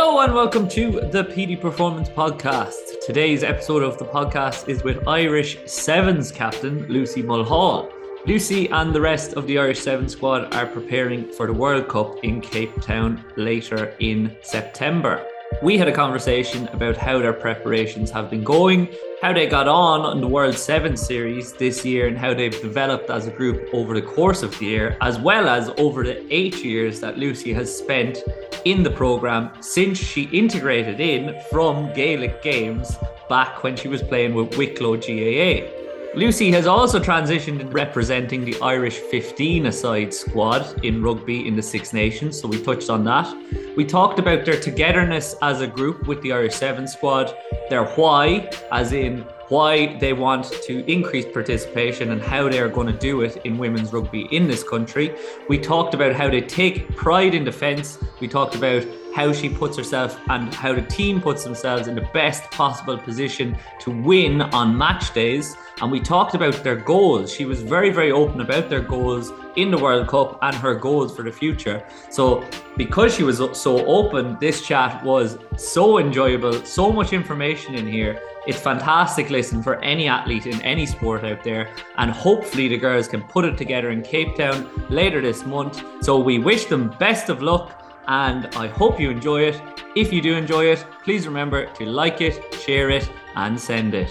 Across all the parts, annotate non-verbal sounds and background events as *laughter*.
Hello and welcome to the Petey Performance Podcast. Today's episode of the podcast is with Irish Sevens captain Lucy Mulhall. Lucy and the rest of the Irish Sevens squad are preparing for the World Cup in Cape Town later in September. We had a conversation about how their preparations have been going, how they got on in the World 7 series this year, and how they've developed as a group over the course of the year, as well as over the eight years that Lucy has spent in the programme since she integrated in from Gaelic Games back when she was playing with Wicklow GAA. Lucy has also transitioned in representing the Irish 15 aside squad in rugby in the Six Nations, so we touched on that. We talked about their togetherness as a group with the Irish 7 squad, their why, as in why they want to increase participation and how they are going to do it in women's rugby in this country. We talked about how they take pride in defence. We talked about how she puts herself and how the team puts themselves in the best possible position to win on match days. And we talked about their goals. She was very, very open about their goals in the World Cup and her goals for the future. So, because she was so open, this chat was so enjoyable, so much information in here. It's fantastic listen for any athlete in any sport out there. And hopefully, the girls can put it together in Cape Town later this month. So, we wish them best of luck and I hope you enjoy it. If you do enjoy it, please remember to like it, share it, and send it.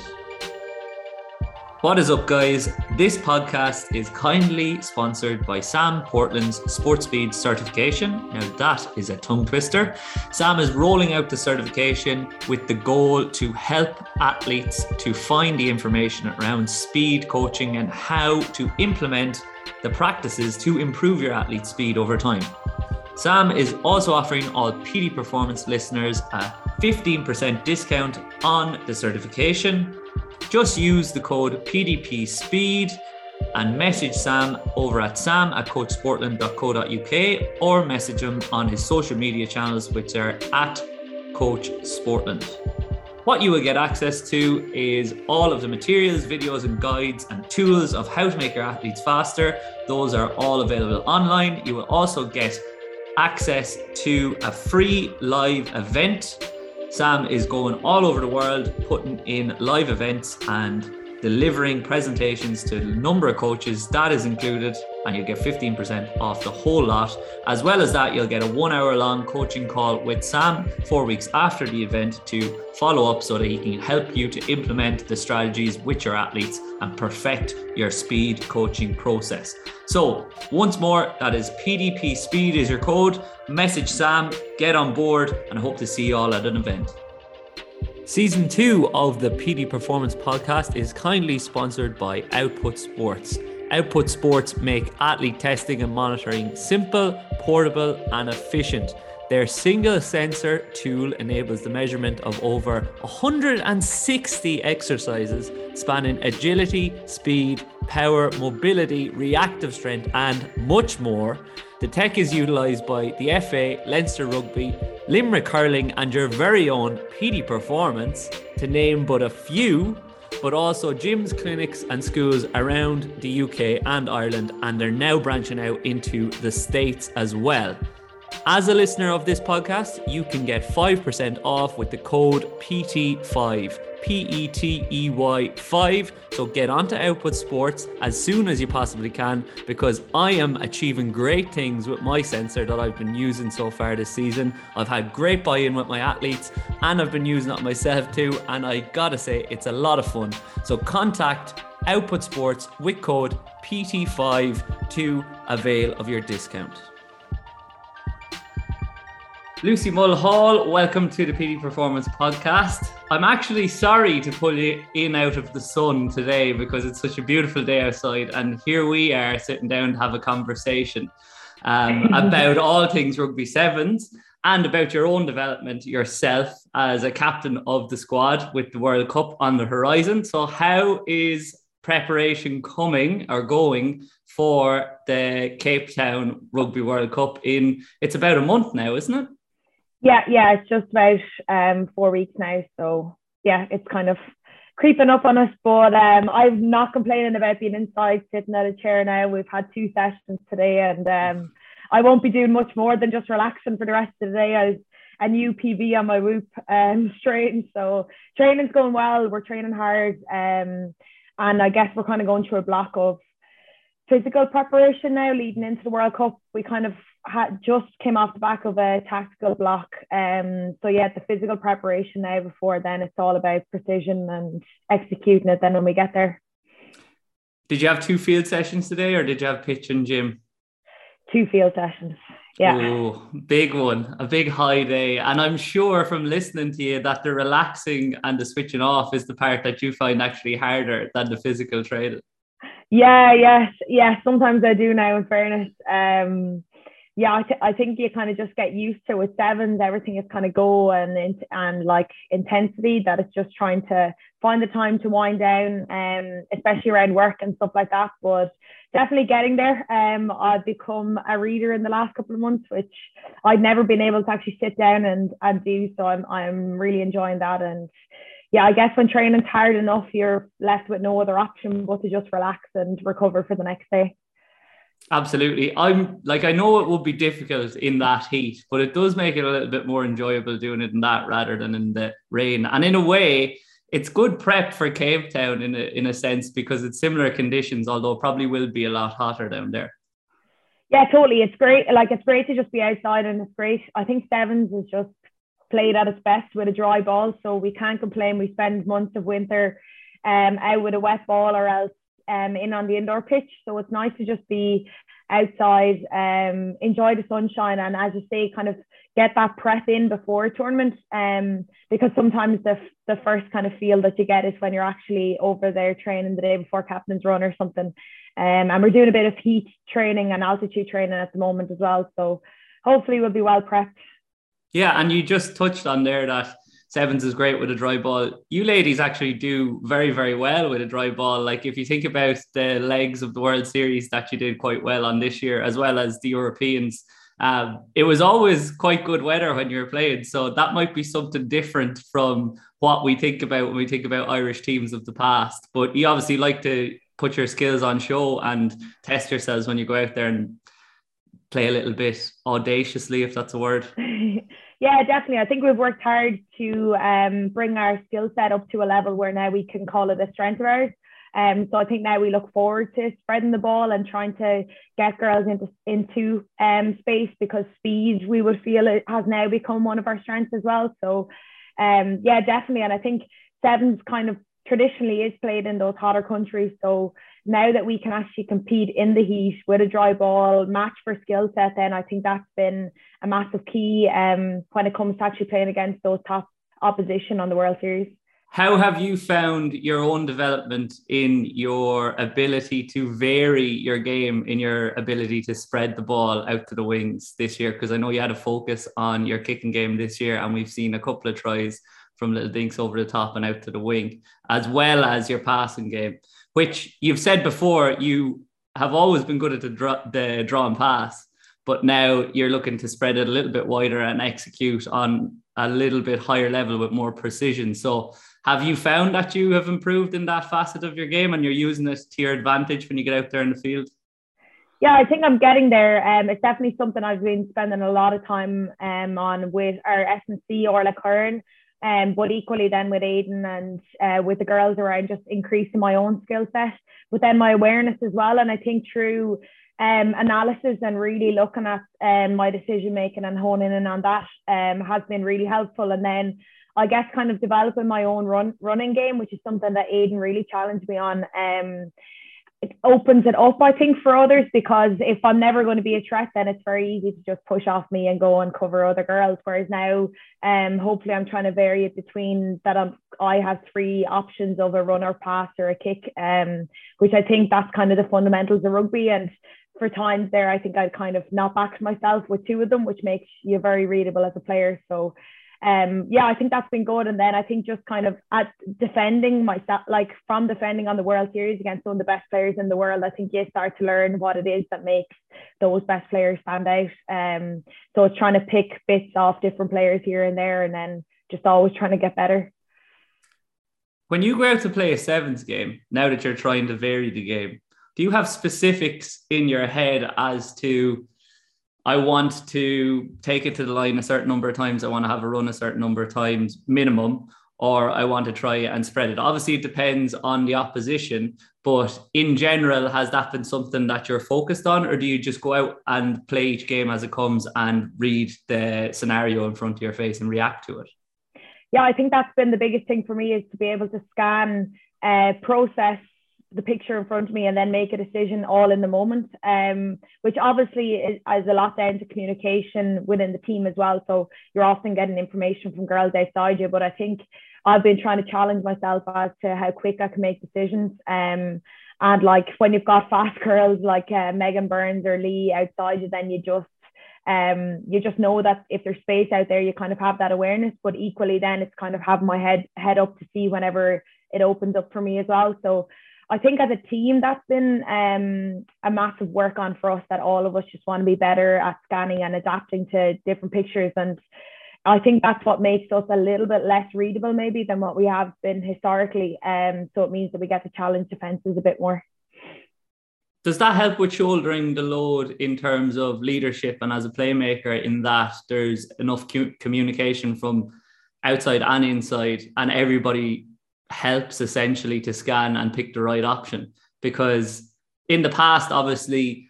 What is up, guys? This podcast is kindly sponsored by Sam Portland's Sports Speed certification. Now, that is a tongue twister. Sam is rolling out the certification with the goal to help athletes to find the information around speed coaching and how to implement the practices to improve your athlete's speed over time. Sam is also offering all Petey Performance listeners a 15% discount on the certification. Just use the code PDP Speed and message Sam over at sam at coachsportland.co.uk or message him on his social media channels, which are at Coach Sportland. What you will get access to is all of the materials, videos, and guides and tools of how to make your athletes faster. Those are all available online. You will also get access to a free live event. Sam is going all over the world, putting in live events and delivering presentations to a number of coaches. That is included, and you'll get 15% off the whole lot. As well as that, you'll get a one hour long coaching call with Sam four weeks after the event to follow up so that he can help you to implement the strategies with your athletes and perfect your speed coaching process. So, once more, that is PDP Speed is your code. Message Sam, get on board, and I hope to see you all at an event. Season two of the Petey Performance Podcast is kindly sponsored by Output Sports. Output Sports make athlete testing and monitoring simple, portable, and efficient. Their single sensor tool enables the measurement of over 160 exercises spanning agility, speed, power, mobility, reactive strength, and much more. The tech is utilised by the FA, Leinster Rugby, Limerick Hurling, and your very own Petey Performance, to name but a few, but also gyms, clinics, and schools around the UK and Ireland, and they're now branching out into the States as well. As a listener of this podcast, you can get 5% off with the code PT5, P E T E Y 5. So get onto Output Sports as soon as you possibly can because I am achieving great things with my sensor that I've been using so far this season. I've had great buy in with my athletes and I've been using it myself too. And I gotta say, it's a lot of fun. So contact Output Sports with code PT5 to avail of your discount. Lucy Mulhall, welcome to the Petey Performance Podcast. I'm actually sorry to pull you in out of the sun today because it's such a beautiful day outside, and here we are sitting down to have a conversation um, *laughs* about all things rugby sevens and about your own development yourself as a captain of the squad with the World Cup on the horizon. So, how is preparation coming or going for the Cape Town Rugby World Cup in it's about a month now, isn't it? Yeah, yeah, it's just about um four weeks now. So yeah, it's kind of creeping up on us. But um I'm not complaining about being inside sitting at a chair now. We've had two sessions today and um I won't be doing much more than just relaxing for the rest of the day. I a new PV on my whoop um, *laughs* straight. So training's going well. We're training hard. Um, and I guess we're kind of going through a block of physical preparation now leading into the World Cup. We kind of had just came off the back of a tactical block. Um, so yeah, the physical preparation now before then it's all about precision and executing it then when we get there. Did you have two field sessions today or did you have pitch and gym? Two field sessions. Yeah. Oh, big one, a big high day. And I'm sure from listening to you that the relaxing and the switching off is the part that you find actually harder than the physical training. Yeah, yes, yes. Sometimes I do now, in fairness. Um, yeah, I, th- I think you kind of just get used to with sevens, everything is kind of go and and like intensity that it's just trying to find the time to wind down, um, especially around work and stuff like that. But definitely getting there. Um, I've become a reader in the last couple of months, which I'd never been able to actually sit down and, and do. So I'm I'm really enjoying that. And yeah, I guess when training's hard enough, you're left with no other option but to just relax and recover for the next day. Absolutely. I'm like, I know it will be difficult in that heat, but it does make it a little bit more enjoyable doing it in that rather than in the rain. And in a way, it's good prep for Cape Town in a, in a sense because it's similar conditions, although probably will be a lot hotter down there. Yeah, totally. It's great. Like, it's great to just be outside and it's great. I think Sevens is just played at its best with a dry ball. So we can't complain. We spend months of winter um, out with a wet ball or else um, in on the indoor pitch. So it's nice to just be outside, um, enjoy the sunshine, and as you say, kind of get that prep in before a tournament. Um, because sometimes the the first kind of feel that you get is when you're actually over there training the day before captain's run or something. Um, and we're doing a bit of heat training and altitude training at the moment as well. So hopefully we'll be well prepped. Yeah, and you just touched on there that Sevens is great with a dry ball. You ladies actually do very, very well with a dry ball. Like if you think about the legs of the World Series that you did quite well on this year, as well as the Europeans, um, it was always quite good weather when you were playing. So that might be something different from what we think about when we think about Irish teams of the past. But you obviously like to put your skills on show and test yourselves when you go out there and play a little bit audaciously, if that's a word. *laughs* Yeah, definitely. I think we've worked hard to um, bring our skill set up to a level where now we can call it a strength of ours. Um, so I think now we look forward to spreading the ball and trying to get girls into into um, space because speed we would feel it has now become one of our strengths as well. So um, yeah, definitely. And I think sevens kind of traditionally is played in those hotter countries. So now that we can actually compete in the heat with a dry ball, match for skill set, then I think that's been a massive key um, when it comes to actually playing against those top opposition on the World Series. How have you found your own development in your ability to vary your game, in your ability to spread the ball out to the wings this year? Because I know you had a focus on your kicking game this year, and we've seen a couple of tries from little dinks over the top and out to the wing, as well as your passing game, which you've said before you have always been good at the draw, the draw and pass, but now you're looking to spread it a little bit wider and execute on a little bit higher level with more precision. So, have you found that you have improved in that facet of your game and you're using it to your advantage when you get out there in the field? Yeah, I think I'm getting there. Um, it's definitely something I've been spending a lot of time um, on with our S&C or like Kern um, but equally then with Aiden and uh, with the girls around, just increasing my own skill set, but then my awareness as well. And I think through um, analysis and really looking at um, my decision making and honing in on that um, has been really helpful. And then I guess kind of developing my own run running game, which is something that Aiden really challenged me on. Um, it opens it up, I think, for others because if I'm never going to be a threat, then it's very easy to just push off me and go and cover other girls. Whereas now, um, hopefully, I'm trying to vary it between that I'm, I have three options of a run or pass or a kick, um, which I think that's kind of the fundamentals of rugby. And for times there, I think I kind of not backed myself with two of them, which makes you very readable as a player. So um yeah i think that's been good. And then i think just kind of at defending myself like from defending on the world series against some of the best players in the world i think you start to learn what it is that makes those best players stand out. Um so it's trying to pick bits off different players here and there and then just always trying to get better. When you go out to play a sevens game now that you're trying to vary the game do you have specifics in your head as to I want to take it to the line a certain number of times. I want to have a run a certain number of times minimum, or I want to try and spread it. Obviously, it depends on the opposition, but in general, has that been something that you're focused on, or do you just go out and play each game as it comes and read the scenario in front of your face and react to it? Yeah, I think that's been the biggest thing for me is to be able to scan, uh, process the picture in front of me and then make a decision all in the moment um, which obviously is, is, a lot down to communication within the team as well so you're often getting information from girls outside you but i think i've been trying to challenge myself as to how quick i can make decisions um, and like when you've got fast *laughs* girls like uh, megan burns or lee outside you then you just um, you just know that if there's space out there, you kind of have that awareness. But equally, then it's kind of having my head head up to see whenever it opens up for me as well. So I think as a team, that's been um, a massive work on for us that all of us just want to be better at scanning and adapting to different pictures. And I think that's what makes us a little bit less readable, maybe, than what we have been historically. Um, so it means that we get to challenge defenses a bit more. Does that help with shouldering the load in terms of leadership and as a playmaker, in that there's enough communication from outside and inside, and everybody helps essentially to scan and pick the right option. Because in the past obviously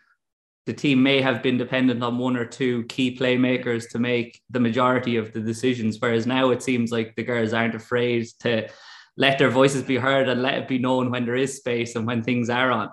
the team may have been dependent on one or two key playmakers to make the majority of the decisions whereas now it seems like the girls aren't afraid to let their voices be heard and let it be known when there is space and when things are on.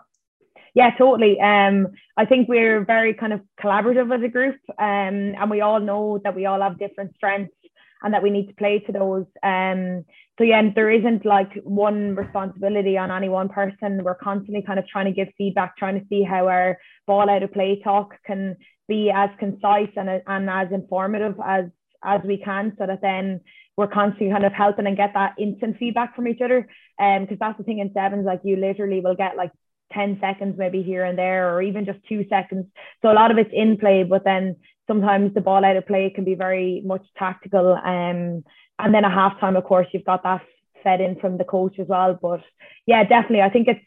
Yeah totally. Um i think we're very kind of collaborative as a group um and we all know that we all have different strengths and that we need to play to those. Um, so yeah, there isn't like one responsibility on any one person. We're constantly kind of trying to give feedback, trying to see how our ball out of play talk can be as concise and, and as informative as as we can, so that then we're constantly kind of helping and get that instant feedback from each other. Um, because that's the thing in sevens, like you literally will get like 10 seconds maybe here and there, or even just two seconds. So a lot of it's in play, but then sometimes the ball out of play can be very much tactical. Um, and then at halftime, of course, you've got that fed in from the coach as well. But yeah, definitely, I think it's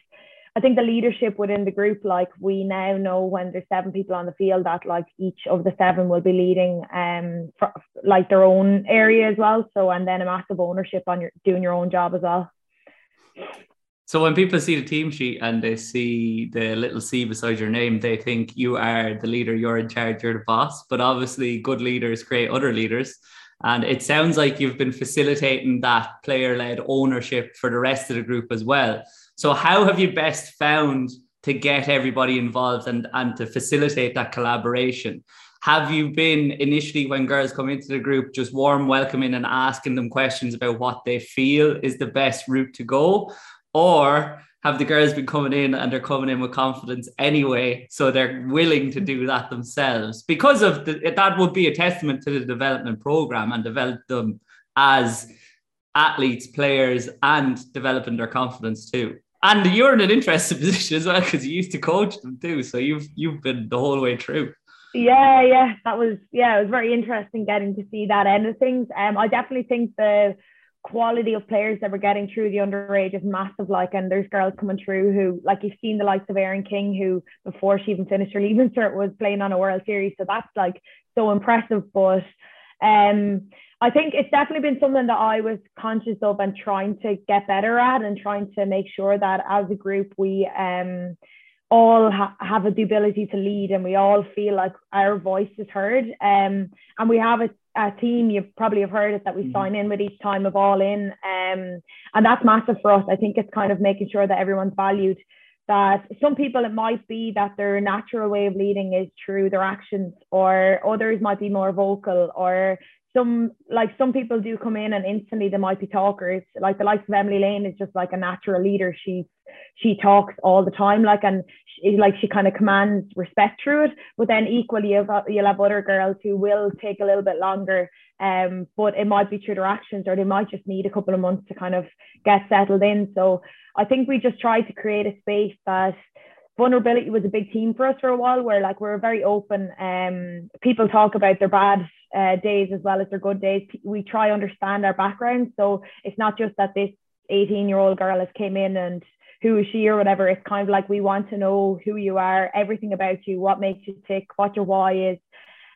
I think the leadership within the group, like we now know when there's seven people on the field that like each of the seven will be leading um for, like their own area as well. So and then a massive ownership on your doing your own job as well. So when people see the team sheet and they see the little C beside your name, they think you are the leader, you're in charge, you're the boss. But obviously, good leaders create other leaders. And it sounds like you've been facilitating that player led ownership for the rest of the group as well. So, how have you best found to get everybody involved and, and to facilitate that collaboration? Have you been initially, when girls come into the group, just warm welcoming and asking them questions about what they feel is the best route to go? Or have the girls been coming in and they're coming in with confidence anyway, so they're willing to do that themselves because of the, that would be a testament to the development program and develop them as athletes, players, and developing their confidence too. And you're in an interesting *laughs* position as well because you used to coach them too, so you've you've been the whole way through. Yeah, yeah, that was yeah, it was very interesting getting to see that end of things. Um, I definitely think the quality of players that we're getting through the underage is massive. Like, and there's girls coming through who, like, you've seen the likes of Erin King, who before she even finished her leaving cert was playing on a World Series. So that's like so impressive. But um, I think it's definitely been something that I was conscious of and trying to get better at, and trying to make sure that as a group we um all ha- have the ability to lead and we all feel like our voice is heard. Um, and we have a, a, team you probably have heard it that we mm-hmm. sign in with each time of all in. Um, and that's massive for us. I think it's kind of making sure that everyone's valued that some people it might be that their natural way of leading is through their actions or others might be more vocal or some like some people do come in and instantly they might be talkers. Like the likes of emily lane is just like a natural leader. She's she talks all the time like and she, like she kind of commands respect through it. But then equally you'll have, you'll have other girls who will take a little bit longer um but it might be through their actions or they might just need a couple of months to kind of get settled in. So i think we just try to create a space that vulnerability was a big theme for us for a while where like we're very open um people talk about their bad uh, days as well as their good days. We try understand our background. So it's not just that this 18 year old girl has came in and who is she or whatever. It's kind of like we want to know who you are everything about you what makes you tick what your why is.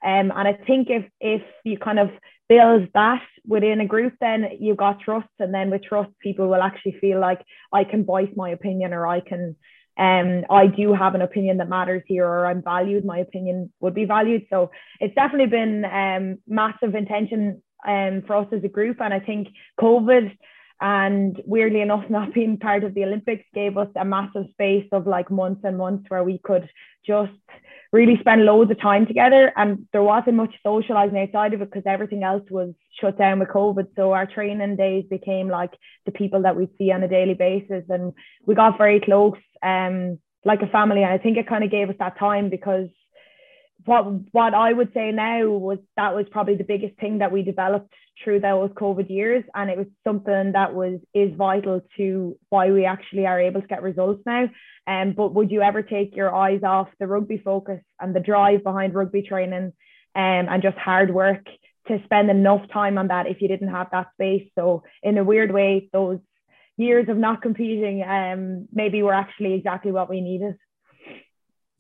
Um, and I think if if you kind of build that within a group, then you've got trust, and then with trust, people will actually feel like I can voice my opinion or I can um, I do have an opinion that matters here or I'm valued, my opinion would be valued. So it's definitely been um, massive intention um, for us as a group. And I think COVID and weirdly enough, *laughs* not being part of the Olympics gave us a massive space of like months and months where we could just really spend loads of time together. And there wasn't much socializing outside of it because everything else was shut down with COVID. So our training days became like the people that we'd see on a daily basis. And we got very close, um, like a family. And I think it kind of gave us that time because what what I would say now was that was probably the biggest thing that we developed through those COVID years, and it was something that was is vital to why we actually are able to get results now. Um, but would you ever take your eyes off the rugby focus and the drive behind rugby training, um, and just hard work to spend enough time on that if you didn't have that space? So in a weird way, those years of not competing, um, maybe were actually exactly what we needed.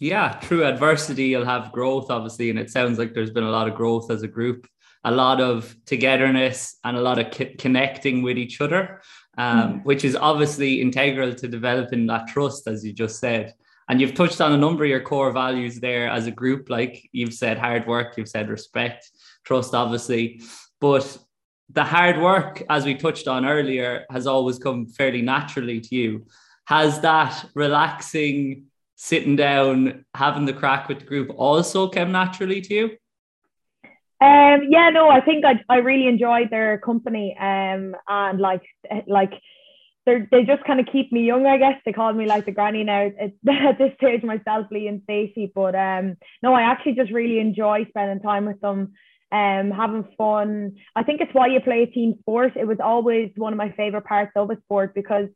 Yeah, through adversity, you'll have growth, obviously. And it sounds like there's been a lot of growth as a group, a lot of togetherness, and a lot of co- connecting with each other, um, mm. which is obviously integral to developing that trust, as you just said. And you've touched on a number of your core values there as a group, like you've said hard work, you've said respect, trust, obviously. But the hard work, as we touched on earlier, has always come fairly naturally to you. Has that relaxing, sitting down, having the crack with the group also came naturally to you? Um, yeah, no, I think I, I really enjoyed their company. Um, and like, like, they they just kind of keep me young, I guess. They call me like the granny now at, *laughs* at this stage, myself, Lee and Stacey. But um, no, I actually just really enjoy spending time with them, um, having fun. I think it's why you play a team sport. It was always one of my favorite parts of a sport because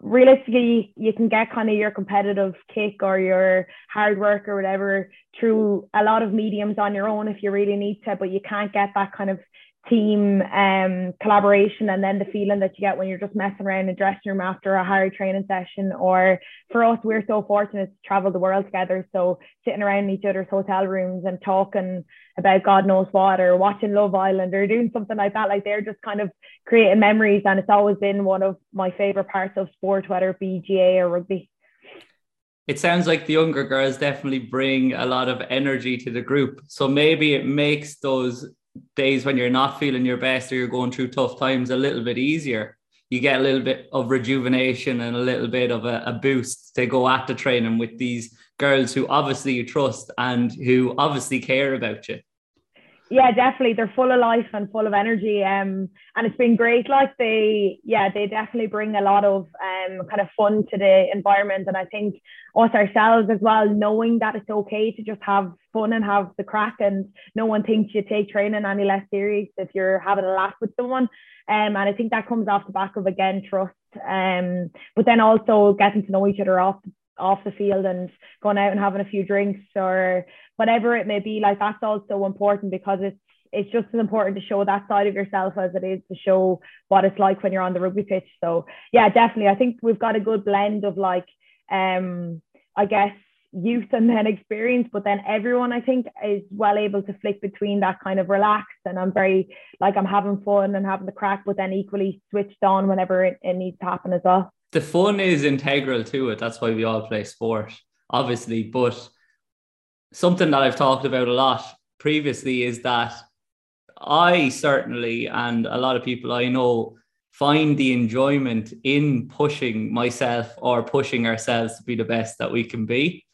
realistically you can get kind of your competitive kick or your hard work or whatever through a lot of mediums on your own if you really need to but you can't get that kind of team um, collaboration and then the feeling that you get when you're just messing around in the dressing room after a hard training session. Or for us, we're so fortunate to travel the world together. So sitting around each other's hotel rooms and talking about God knows what, or watching Love Island, or doing something like that, like they're just kind of creating memories. And it's always been one of my favorite parts of sport, whether it be GAA or rugby. It sounds like the younger girls definitely bring a lot of energy to the group. So maybe it makes those days when you're not feeling your best or you're going through tough times a little bit easier. You get a little bit of rejuvenation and a little bit of a, a boost to go at the training with these girls who obviously you trust and who obviously care about you yeah definitely. They're full of life and full of energy um and it's been great. Like they yeah they definitely bring a lot of um kind of fun to the environment and i think us ourselves as well knowing that it's okay to just have fun and have the crack and no one thinks you take training any less serious if you're having a laugh with someone um and i think that comes off the back of again trust um but then also getting to know each other off off the field and going out and having a few drinks or whatever it may be like that's also important because it's it's just as important to show that side of yourself as it is to show what it's like when you're on the rugby pitch. So yeah definitely. I think we've got a good blend of like um i guess youth and then experience but then everyone i think is well able to flick between that kind of relaxed and i'm very like i'm having fun and having the crack but then equally switched on whenever it, it needs to happen as well the fun is integral to it that's why we all play sport obviously but something that I've talked about a lot previously is that I certainly, and a lot of people I know, find the enjoyment in pushing myself or pushing ourselves to be the best that we can be.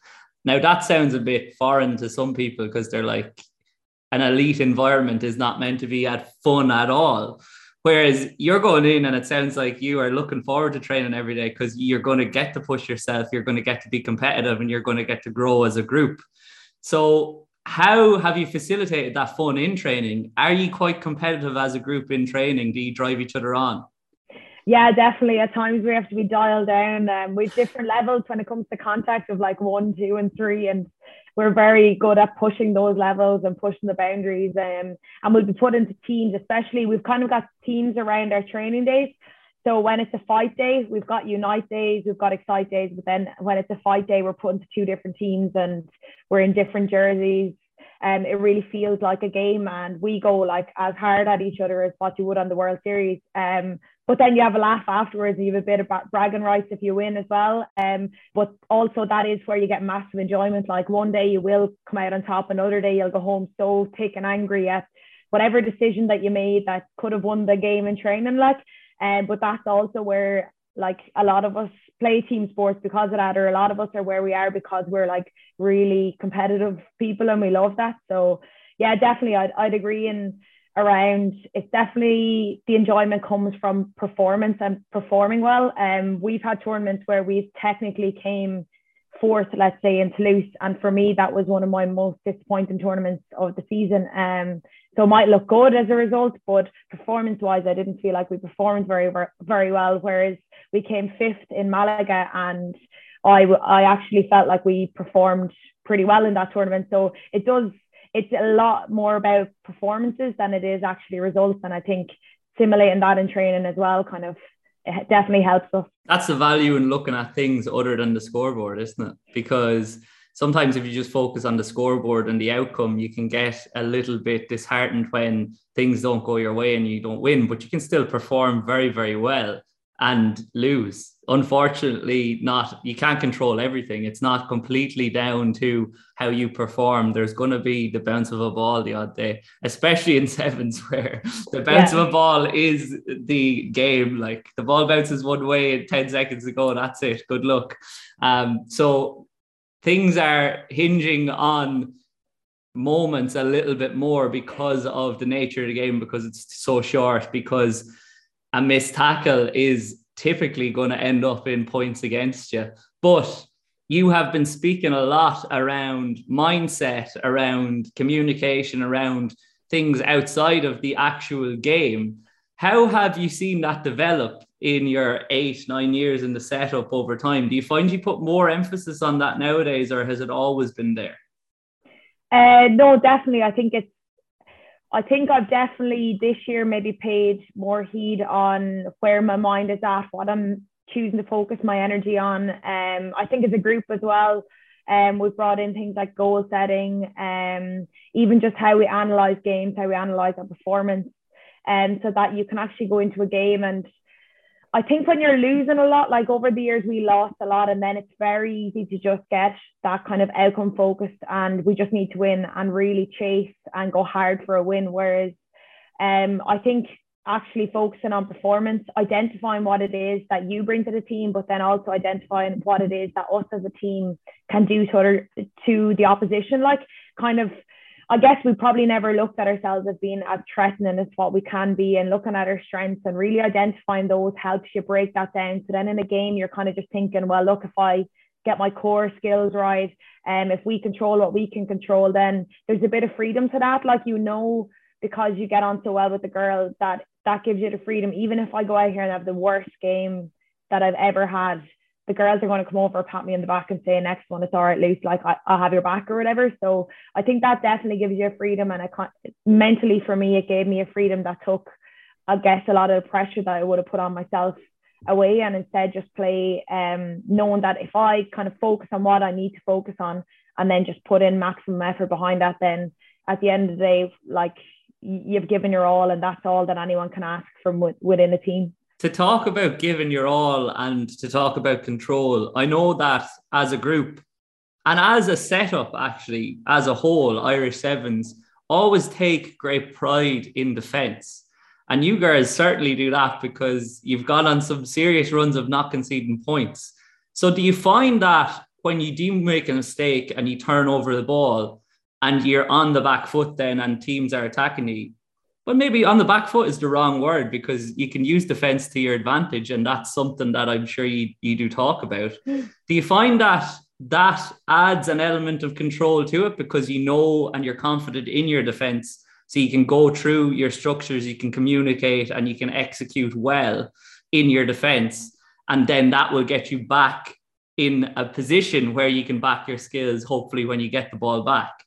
Now, that sounds a bit foreign to some people because they're like, an elite environment is not meant to be at fun at all. Whereas you're going in and it sounds like you are looking forward to training every day because you're going to get to push yourself, you're going to get to be competitive, and you're going to get to grow as a group. So, how have you facilitated that fun in training? Are you quite competitive as a group in training? Do you drive each other on? Yeah, definitely. At times we have to be dialed down um, with different levels when it comes to contact of like one, two, and three. And we're very good at pushing those levels and pushing the boundaries. Um, and we'll be put into teams, especially we've kind of got teams around our training days. So when it's a fight day, we've got unite days, we've got excite days, but then when it's a fight day, we're put into two different teams and we're in different jerseys. um, it really feels like a game and we go like as hard at each other as what you would on the World Series. Um, but then you have a laugh afterwards. And you have a bit of bragging rights if you win as well. Um, but also that is where you get massive enjoyment. Like one day you will come out on top, another day you'll go home so tick and angry at whatever decision that you made that could have won the game in training. Like, um, but that's also where like a lot of us play team sports because of that, or a lot of us are where we are because we're like really competitive people and we love that. So yeah, definitely I'd, I'd agree in around it's definitely the enjoyment comes from performance and performing well. Um we've had tournaments where we've technically came fourth, let's say, in Toulouse. And for me, that was one of my most disappointing tournaments of the season. Um, so it might look good as a result, but performance-wise, I didn't feel like we performed very, very well. Whereas we came fifth in Malaga, and I, I actually felt like we performed pretty well in that tournament. So it does. It's a lot more about performances than it is actually results. And I think simulating that in training as well kind of it definitely helps us. That's the value in looking at things other than the scoreboard, isn't it? Because sometimes if you just focus on the scoreboard and the outcome, you can get a little bit disheartened when things don't go your way and you don't win, but you can still perform very, very well and lose. Unfortunately, not you can't control everything. It's not completely down to how you perform. There's going to be the bounce of a ball the odd day, especially in *laughs* sevens where the bounce yeah. of a ball is the game. Like the ball bounces one way 10 seconds ago, that's it. Good luck. Um, so things are hinging on moments a little bit more because of the nature of the game, because it's so short, because a missed tackle is typically going to end up in points against you. But you have been speaking a lot around mindset, around communication, around things outside of the actual game. How have you seen that develop in your eight, nine years in the setup over time? Do you find you put more emphasis on that nowadays, or has it always been there? Uh, no, definitely. I think it's I think I've definitely this year maybe paid more heed on where my mind is at, what I'm choosing to focus my energy on. Um, I think as a group as well, um, we've brought in things like goal setting, um, even just how we analyze games, how we analyze our performance, and um, so that you can actually go into a game and I think when you're losing a lot, like over the years, we lost a lot, and then it's very easy to just get that kind of outcome focused, and we just need to win and really chase and go hard for a win. Whereas, um, I think actually focusing on performance, identifying what it is that you bring to the team, but then also identifying what it is that us as a team can do to other to the opposition, like kind of I guess we probably never looked at ourselves as being as threatening as what we can be and looking at our strengths and really identifying those helps you break that down. So then in a game, you're kind of just thinking, well, look, if I get my core skills right, and um, if we control what we can control, then there's a bit of freedom to that. Like, you know, because you get on so well with the girls that that gives you the freedom. Even if I go out here and have the worst game that I've ever had, the girls are going to come over, pat me in the back and say, next one, it's all right, Luce, like I, will have your back or whatever. So I think that definitely gives you a freedom. And I can't, mentally for me, it gave me a freedom that took, I guess, a lot of the pressure that I would have put on myself away and instead just play um, knowing that if I kind of focus on what I need to focus on and then just put in maximum effort behind that, then at the end of the day, like you've given your all and that's all that anyone can ask from within a team to talk about giving your all and to talk about control, I know that as a group and as a setup, actually, as a whole, Irish Sevens always take great pride in defense. And you guys certainly do that because you've gone on some serious runs of not conceding points. So, do you find that when you do make a mistake and you turn over the ball and you're on the back foot then and teams are attacking you, but maybe on the back foot is the wrong word because you can use defense to your advantage. And that's something that I'm sure you, you do talk about. Hmm. Do you find that that adds an element of control to it because you know and you're confident in your defense? So you can go through your structures, you can communicate, and you can execute well in your defense. And then that will get you back in a position where you can back your skills, hopefully, when you get the ball back.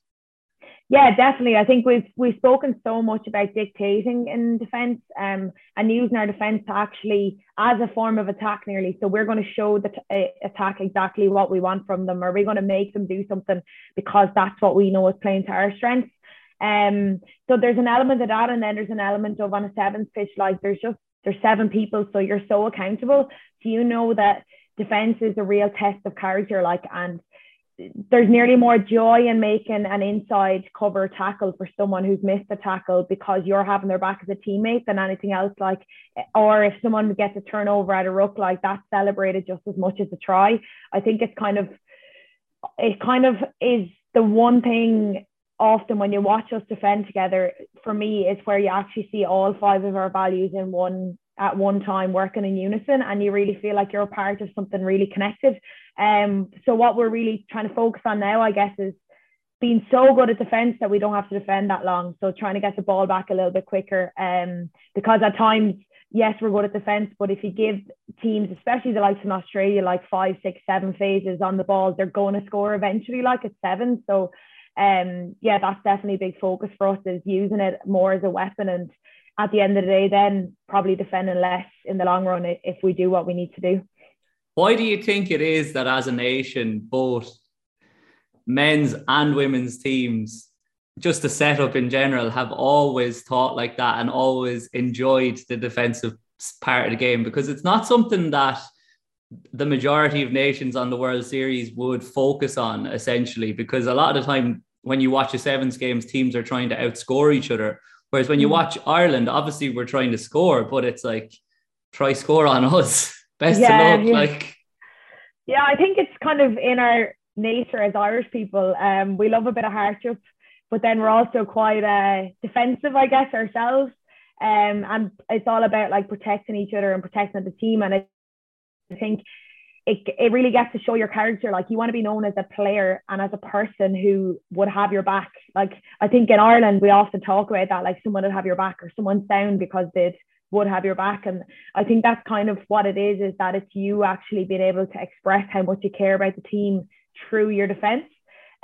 Yeah, definitely. I think we've we've spoken so much about dictating in defence um, and using our defence actually as a form of attack nearly. So we're going to show the t- uh, attack exactly what we want from them. Are we going to make them do something because that's what we know is playing to our strengths? Um, so there's an element of that, and then there's an element of on a sevens pitch, like there's just there's seven people, so you're so accountable. So you know that defense is a real test of character, like and there's nearly more joy in making an inside cover tackle for someone who's missed a tackle because you're having their back as a teammate than anything else. Like, or if someone gets a turnover at a ruck, like that's celebrated just as much as a try. I think it's kind of, it kind of is the one thing often when you watch us defend together, for me, is where you actually see all five of our values in one at one time working in unison and you really feel like you're a part of something really connected. Um, so what we're really trying to focus on now, I guess, is being so good at defense that we don't have to defend that long. So trying to get the ball back a little bit quicker. Um, because at times, yes, we're good at defense, but if you give teams, especially the likes in Australia, like five, six, seven phases on the ball, they're going to score eventually, like at seven. So um, yeah, that's definitely a big focus for us is using it more as a weapon and at the end of the day, then probably defending less in the long run if we do what we need to do. Why do you think it is that as a nation, both men's and women's teams, just the setup in general, have always thought like that and always enjoyed the defensive part of the game? Because it's not something that the majority of nations on the World Series would focus on essentially, because a lot of the time when you watch the sevens games, teams are trying to outscore each other. Whereas when you hmm. watch Ireland, obviously we're trying to score, but it's like try score on *laughs* us. Best yeah, of luck. Yeah. Like Yeah, I think it's kind of in our nature as Irish people. Um, we love a bit of hardship, but then we're also quite uh, defensive, I guess, ourselves. Um, and it's all about like protecting each other and protecting the team. And I think it, it really gets to show your character. Like you want to be known as a player and as a person who would have your back. Like I think in Ireland we often talk about that, like someone would have your back or someone's down because they would have your back. And I think that's kind of what it is, is that it's you actually being able to express how much you care about the team through your defense.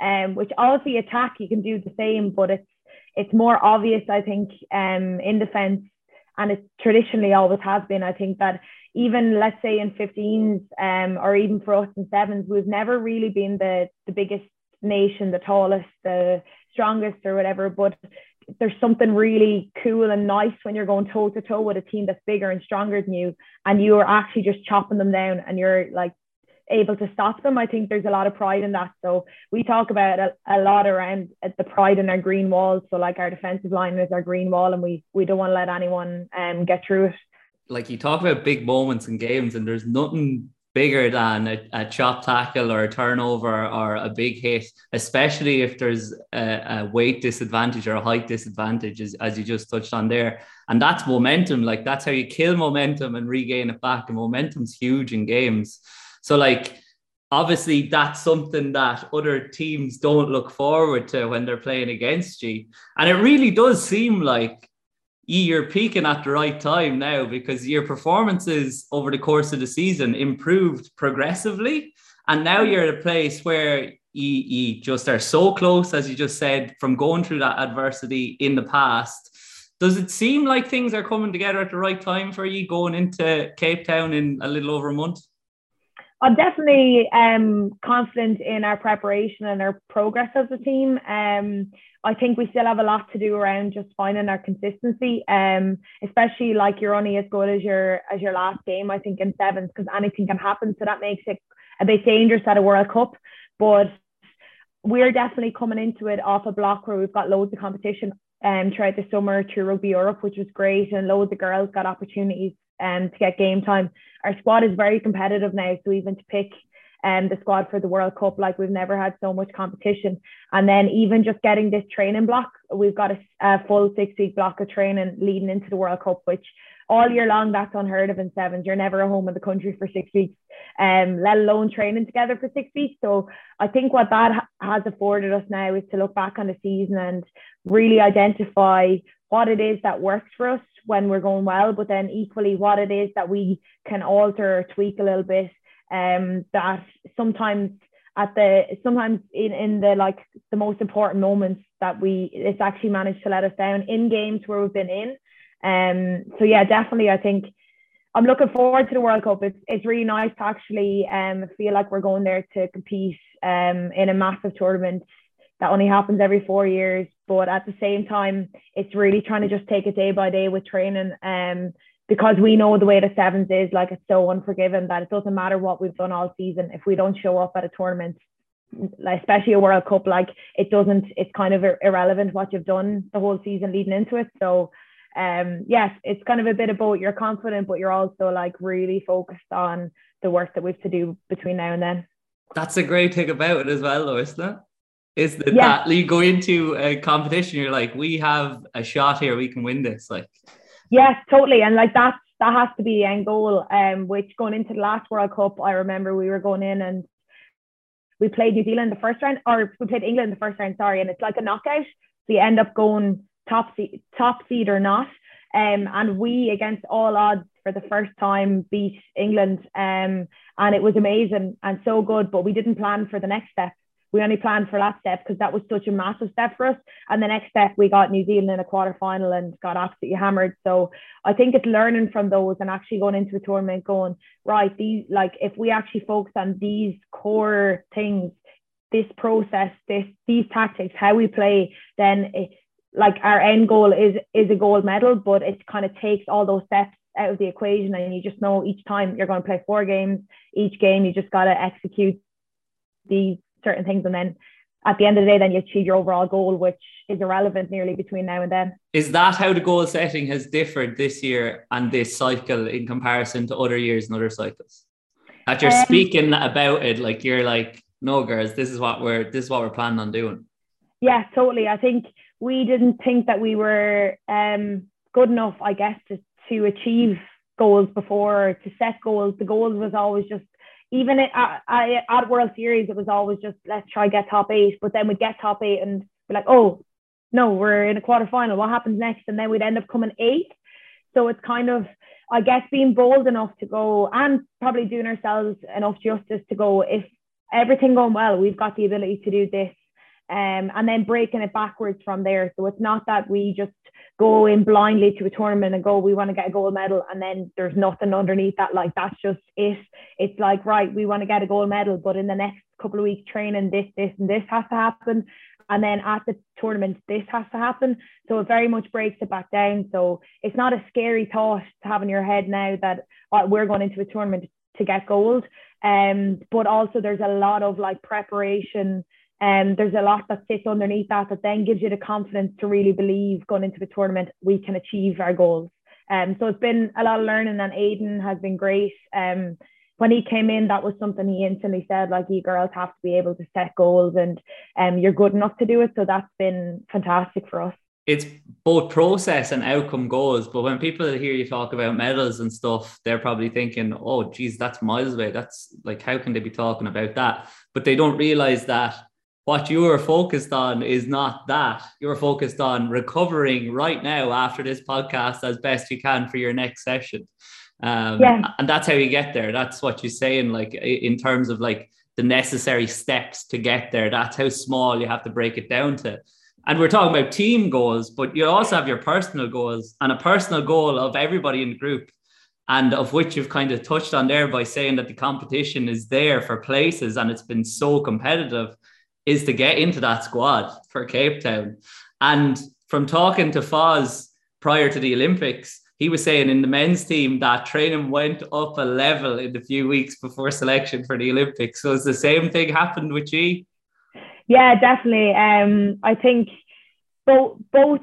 Um, which obviously attack you can do the same, but it's it's more obvious, I think, um, in defense, and it traditionally always has been. I think that even let's say in 15s um, or even for us in sevens, we've never really been the, the biggest nation, the tallest, the strongest or whatever. But there's something really cool and nice when you're going toe to toe with a team that's bigger and stronger than you, and you are actually just chopping them down and you're like able to stop them. I think there's a lot of pride in that. So we talk about a, a lot around the pride in our green walls. So like our defensive line is our green wall, and we we don't want to let anyone um, get through it like you talk about big moments in games, and there's nothing bigger than a, a chop tackle or a turnover or a big hit, especially if there's a, a weight disadvantage or a height disadvantage, as, as you just touched on there. And that's momentum. Like that's how you kill momentum and regain it back. And momentum's huge in games. So like obviously that's something that other teams don't look forward to when they're playing against you. And it really does seem like you're peaking at the right time now because your performances over the course of the season improved progressively. And now mm. you're at a place where you, you just are so close, as you just said, from going through that adversity in the past. Does it seem like things are coming together at the right time for you going into Cape Town in a little over a month? I'm definitely um, confident in our preparation and our progress as a team. Um, I think we still have a lot to do around just finding our consistency. Um, especially like you're only as good as your as your last game. I think in sevens because anything can happen, so that makes it a bit dangerous at a World Cup. But we're definitely coming into it off a block where we've got loads of competition um, throughout the summer through Rugby Europe, which was great, and loads of girls got opportunities um, to get game time. Our squad is very competitive now, so even to pick um, the squad for the World Cup. Like we've never had so much competition. And then even just getting this training block, we've got a, a full six week block of training leading into the World Cup, which all year long that's unheard of in sevens. You're never at home in the country for six weeks, um, let alone training together for six weeks. So I think what that ha- has afforded us now is to look back on the season and really identify what it is that works for us when we're going well, but then equally what it is that we can alter or tweak a little bit um, that sometimes at the sometimes in, in the like the most important moments that we it's actually managed to let us down in games where we've been in. Um so yeah, definitely I think I'm looking forward to the World Cup. It's it's really nice to actually um feel like we're going there to compete um in a massive tournament that only happens every four years. But at the same time, it's really trying to just take it day by day with training. Um because we know the way the sevens is like it's so unforgiving that it doesn't matter what we've done all season if we don't show up at a tournament especially a world cup like it doesn't it's kind of irrelevant what you've done the whole season leading into it. So um yes it's kind of a bit of both. You're confident but you're also like really focused on the work that we have to do between now and then. That's a great thing about it as well though isn't it is that, yeah. that you go into a competition you're like we have a shot here we can win this like Yes, totally. And like that, that has to be the end goal. Um, which going into the last World Cup, I remember we were going in and we played New Zealand the first round, or we played England the first round, sorry, and it's like a knockout. So you end up going top seed, top seed or not. Um, and we, against all odds, for the first time, beat England. Um, and it was amazing and so good. But we didn't plan for the next step we only planned for that step because that was such a massive step for us. And the next step, we got New Zealand in a quarter final and got absolutely hammered. So I think it's learning from those and actually going into a tournament going, right, these, like, if we actually focus on these core things, this process, this, these tactics, how we play, then it, like our end goal is is a gold medal, but it kind of takes all those steps out of the equation and you just know each time you're going to play four games each game you just got to execute these certain things and then at the end of the day then you achieve your overall goal which is irrelevant nearly between now and then. Is that how the goal setting has differed this year and this cycle in comparison to other years and other cycles? That you're um, speaking about it like you're like no girls this is what we're this is what we're planning on doing. Yeah totally. I think we didn't think that we were um good enough i guess to to achieve goals before to set goals. The goals was always just even at, at, at World Series, it was always just let's try get top eight. But then we'd get top eight and be like, oh no, we're in a quarter final. What happens next? And then we'd end up coming eighth. So it's kind of, I guess, being bold enough to go and probably doing ourselves enough justice to go. If everything going well, we've got the ability to do this, um, and then breaking it backwards from there. So it's not that we just go in blindly to a tournament and go, we want to get a gold medal, and then there's nothing underneath that. Like that's just it. It's like, right, we want to get a gold medal, but in the next couple of weeks training, this, this, and this has to happen. And then at the tournament, this has to happen. So it very much breaks it back down. So it's not a scary thought to have in your head now that oh, we're going into a tournament to get gold. Um, but also there's a lot of like preparation um, there's a lot that sits underneath that that then gives you the confidence to really believe going into the tournament we can achieve our goals. Um, so it's been a lot of learning, and Aidan has been great. Um, when he came in, that was something he instantly said, like, you girls have to be able to set goals and um, you're good enough to do it. So that's been fantastic for us. It's both process and outcome goals. But when people hear you talk about medals and stuff, they're probably thinking, oh, geez, that's miles away. That's like, how can they be talking about that? But they don't realize that what you are focused on is not that. You're focused on recovering right now after this podcast as best you can for your next session. Um, yeah. And that's how you get there. That's what you're saying, like in terms of like the necessary steps to get there. That's how small you have to break it down to. And we're talking about team goals, but you also have your personal goals and a personal goal of everybody in the group and of which you've kind of touched on there by saying that the competition is there for places and it's been so competitive is to get into that squad for Cape Town. And from talking to Foz prior to the Olympics, he was saying in the men's team that training went up a level in the few weeks before selection for the Olympics. So it's the same thing happened with you. Yeah, definitely. Um, I think both both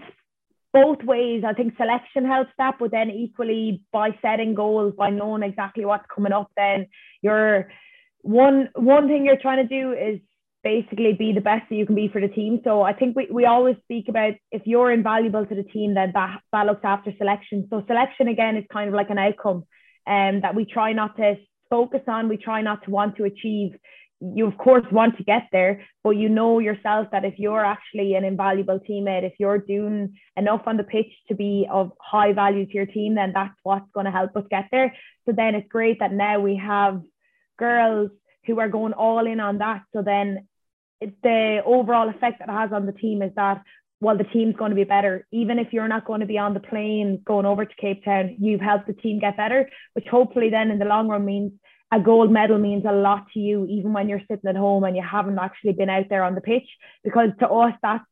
both ways. I think selection helps that, but then equally by setting goals, by knowing exactly what's coming up, then you're one one thing you're trying to do is basically be the best that you can be for the team. So I think we, we always speak about if you're invaluable to the team, then that, that looks after selection. So selection again is kind of like an outcome um, that we try not to focus on, we try not to want to achieve. You of course want to get there, but you know yourself that if you're actually an invaluable teammate, if you're doing enough on the pitch to be of high value to your team, then that's what's going to help us get there. So then it's great that now we have girls who are going all in on that. So then the overall effect that it has on the team is that well, the team's going to be better. Even if you're not going to be on the plane going over to Cape Town, you've helped the team get better, which hopefully then in the long run means a gold medal means a lot to you, even when you're sitting at home and you haven't actually been out there on the pitch. Because to us, that's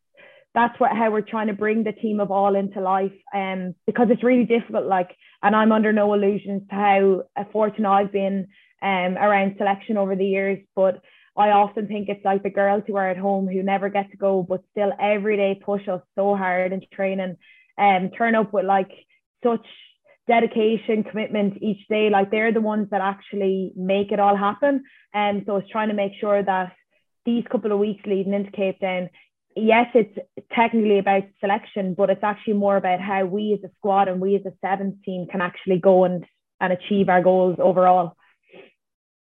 that's what how we're trying to bring the team of all into life. Um, because it's really difficult. Like, and I'm under no illusions to how fortunate I've been um around selection over the years, but I often think it's like the girls who are at home who never get to go, but still every day push us so hard in training and um, turn up with like such dedication, commitment each day. Like they're the ones that actually make it all happen. And so it's trying to make sure that these couple of weeks leading into Cape Town, yes, it's technically about selection, but it's actually more about how we as a squad and we as a sevens team can actually go and, and achieve our goals overall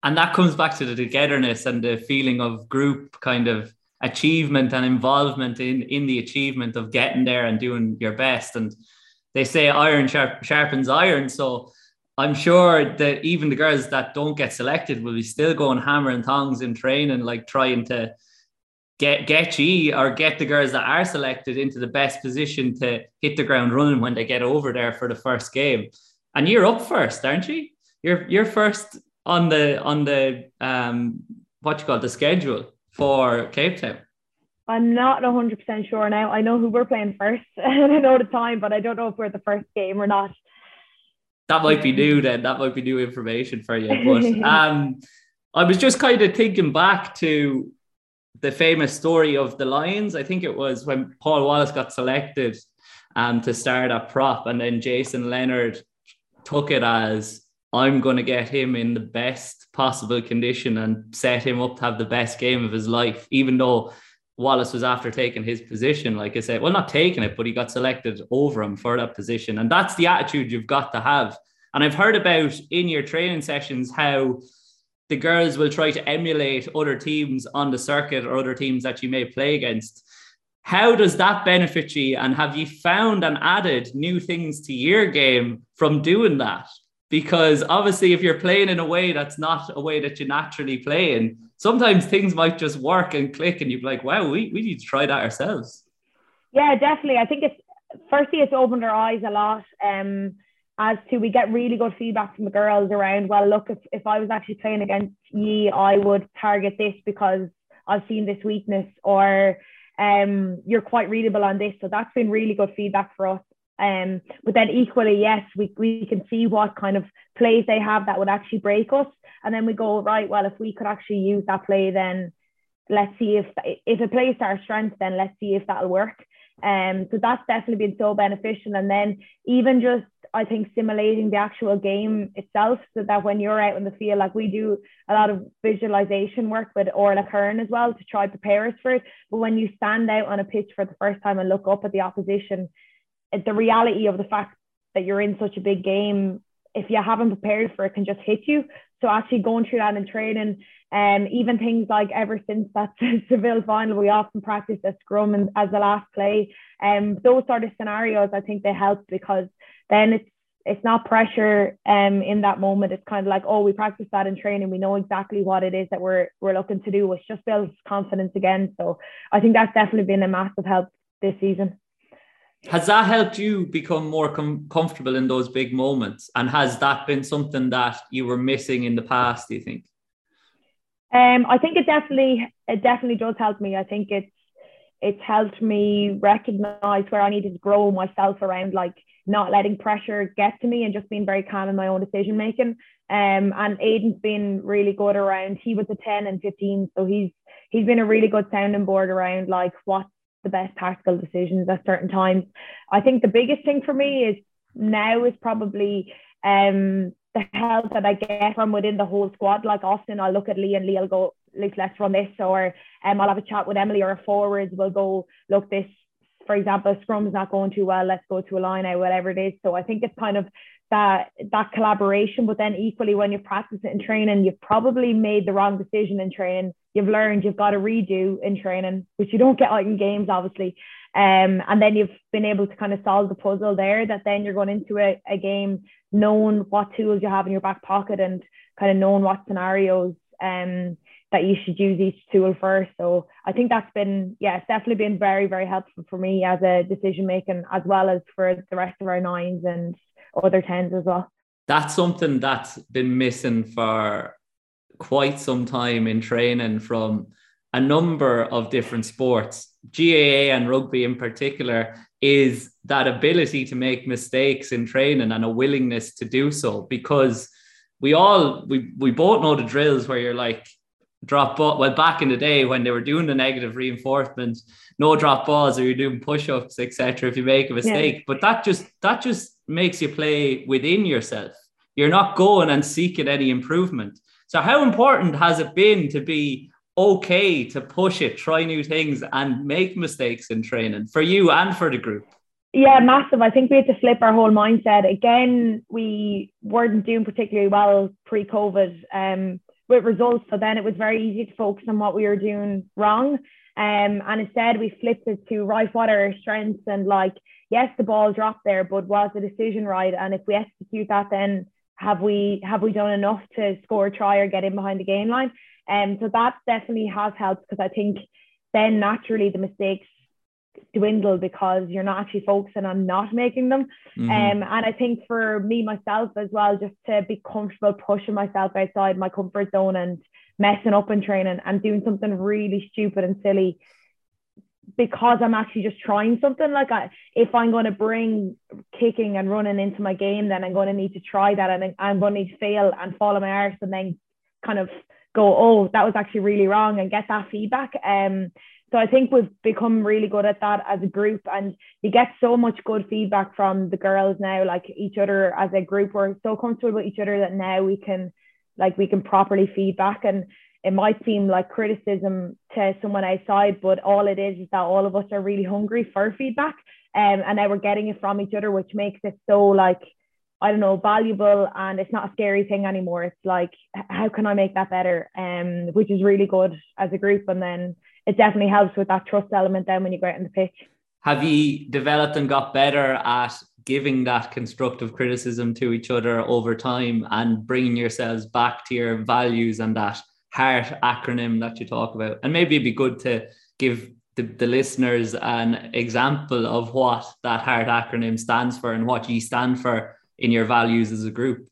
and that comes back to the togetherness and the feeling of group kind of achievement and involvement in in the achievement of getting there and doing your best. And they say iron sharp, sharpens iron. So i'm sure that even the girls that don't get selected will be still going hammer and tongs in training like trying to get get ye or get the girls that are selected into the best position to hit the ground running when they get over there for the first game. And you're up first aren't you? You're you're first on the on the um what you call the schedule for Cape Town? I'm not 100% sure now. I know who we're playing first *laughs* and I know the time, but I don't know if we're the first game or not. That might be new then. That might be new information for you. But *laughs* um, I was just kind of thinking back to the famous story of the Lions. I think it was when Paul Wallace got selected um, to start at prop, and then Jason Leonard took it as I'm going to get him in the best possible condition and set him up to have the best game of his life, even though Wallace was after taking his position. Like I said, well, not taking it, but he got selected over him for that position. And that's the attitude you've got to have. And I've heard about in your training sessions how the girls will try to emulate other teams on the circuit or other teams that you may play against. How does that benefit you? And have you found and added new things to your game from doing that? Because obviously if you're playing in a way that's not a way that you naturally play in sometimes things might just work and click and you're like wow we, we need to try that ourselves. Yeah definitely. I think it's firstly it's opened our eyes a lot um as to we get really good feedback from the girls around well look if, if i was actually playing against ye i would target this because i've seen this weakness or um you're quite readable on this. So that's been really good feedback for us um, but then equally, yes, we, we can see what kind of plays they have that would actually break us. And then we go, right, well, if we could actually use that play, then let's see if if it plays to our strength, then let's see if that'll work. Um, so that's definitely been so beneficial. And then even just I think simulating the actual game itself, so that when you're out in the field, like we do a lot of visualization work with Orla Kern as well to try to prepare us for it. But when you stand out on a pitch for the first time and look up at the opposition, the reality of the fact that you're in such a big game, if you haven't prepared for it, can just hit you. So actually going through that in training, and um, even things like ever since that *laughs* Seville final, we often practice a scrum and as the last play. And um, those sort of scenarios, I think they help because then it's it's not pressure um in that moment. It's kind of like, oh, we practice that in training. We know exactly what it is that we're we're looking to do, which just builds confidence again. So I think that's definitely been a massive help this season. Has that helped you become more com- comfortable in those big moments? And has that been something that you were missing in the past? Do you think? Um, I think it definitely it definitely does help me. I think it's it's helped me recognize where I needed to grow myself around like not letting pressure get to me and just being very calm in my own decision making. Um, and Aidan's been really good around. He was a 10 and 15, so he's he's been a really good sounding board around like what the best tactical decisions at certain times. I think the biggest thing for me is now is probably um, the help that I get from within the whole squad. Like often I'll look at Leigh and Leigh will go, look, let's run this, or um, I'll have a chat with Emily or a forwards will go, look, this, for example, scrum's not going too well, let's go to a line out, whatever it is. So I think it's kind of that that collaboration, but then equally when you practice it in training, you've probably made the wrong decision in training you've learned you've got to redo in training, which you don't get out in games, obviously. Um, and then you've been able to kind of solve the puzzle there that then you're going into a, a game knowing what tools you have in your back pocket and kind of knowing what scenarios um, that you should use each tool first. So I think that's been, yeah, it's definitely been very, very helpful for me as a decision making, as well as for the rest of our nines and other tens as well. That's something that's been missing for quite some time in training from a number of different sports. GAA and rugby in particular is that ability to make mistakes in training and a willingness to do so because we all we we both know the drills where you're like drop ball. Well, back in the day when they were doing the negative reinforcement, no drop balls or you're doing push-ups, etc. If you make a mistake, yeah. but that just that just makes you play within yourself. You're not going and seeking any improvement. So, how important has it been to be okay to push it, try new things, and make mistakes in training for you and for the group? Yeah, massive. I think we had to flip our whole mindset. Again, we weren't doing particularly well pre COVID um, with results. So then it was very easy to focus on what we were doing wrong. Um, and instead, we flipped it to right, what are our strengths? And like, yes, the ball dropped there, but was the decision right? And if we execute that, then have we have we done enough to score a try or get in behind the game line? And um, so that definitely has helped because I think then naturally the mistakes dwindle because you're not actually focusing on not making them. Mm-hmm. Um, and I think for me myself as well, just to be comfortable pushing myself outside my comfort zone and messing up in training and doing something really stupid and silly because I'm actually just trying something. Like I, if I'm going to bring kicking and running into my game, then I'm going to need to try that and I'm going to need to fail and fall on my arse and then kind of go, oh, that was actually really wrong and get that feedback. Um, so I think we've become really good at that as a group, and you get so much good feedback from the girls now, like each other as a group. We're so comfortable with each other that now we can, like, we can properly feedback. And it might seem like criticism to someone outside, but all it is is that all of us are really hungry for feedback, um, and now we're getting it from each other, which makes it so like I don't know, valuable and it's not a scary thing anymore. It's like, how can I make that better? Um, which is really good as a group. And then it definitely helps with that trust element then when you go out on the pitch. Have you developed and got better at giving that constructive criticism to each other over time and bringing yourselves back to your values and that heart acronym that you talk about? And maybe it'd be good to give the, the listeners an example of what that heart acronym stands for and what you stand for in your values as a group?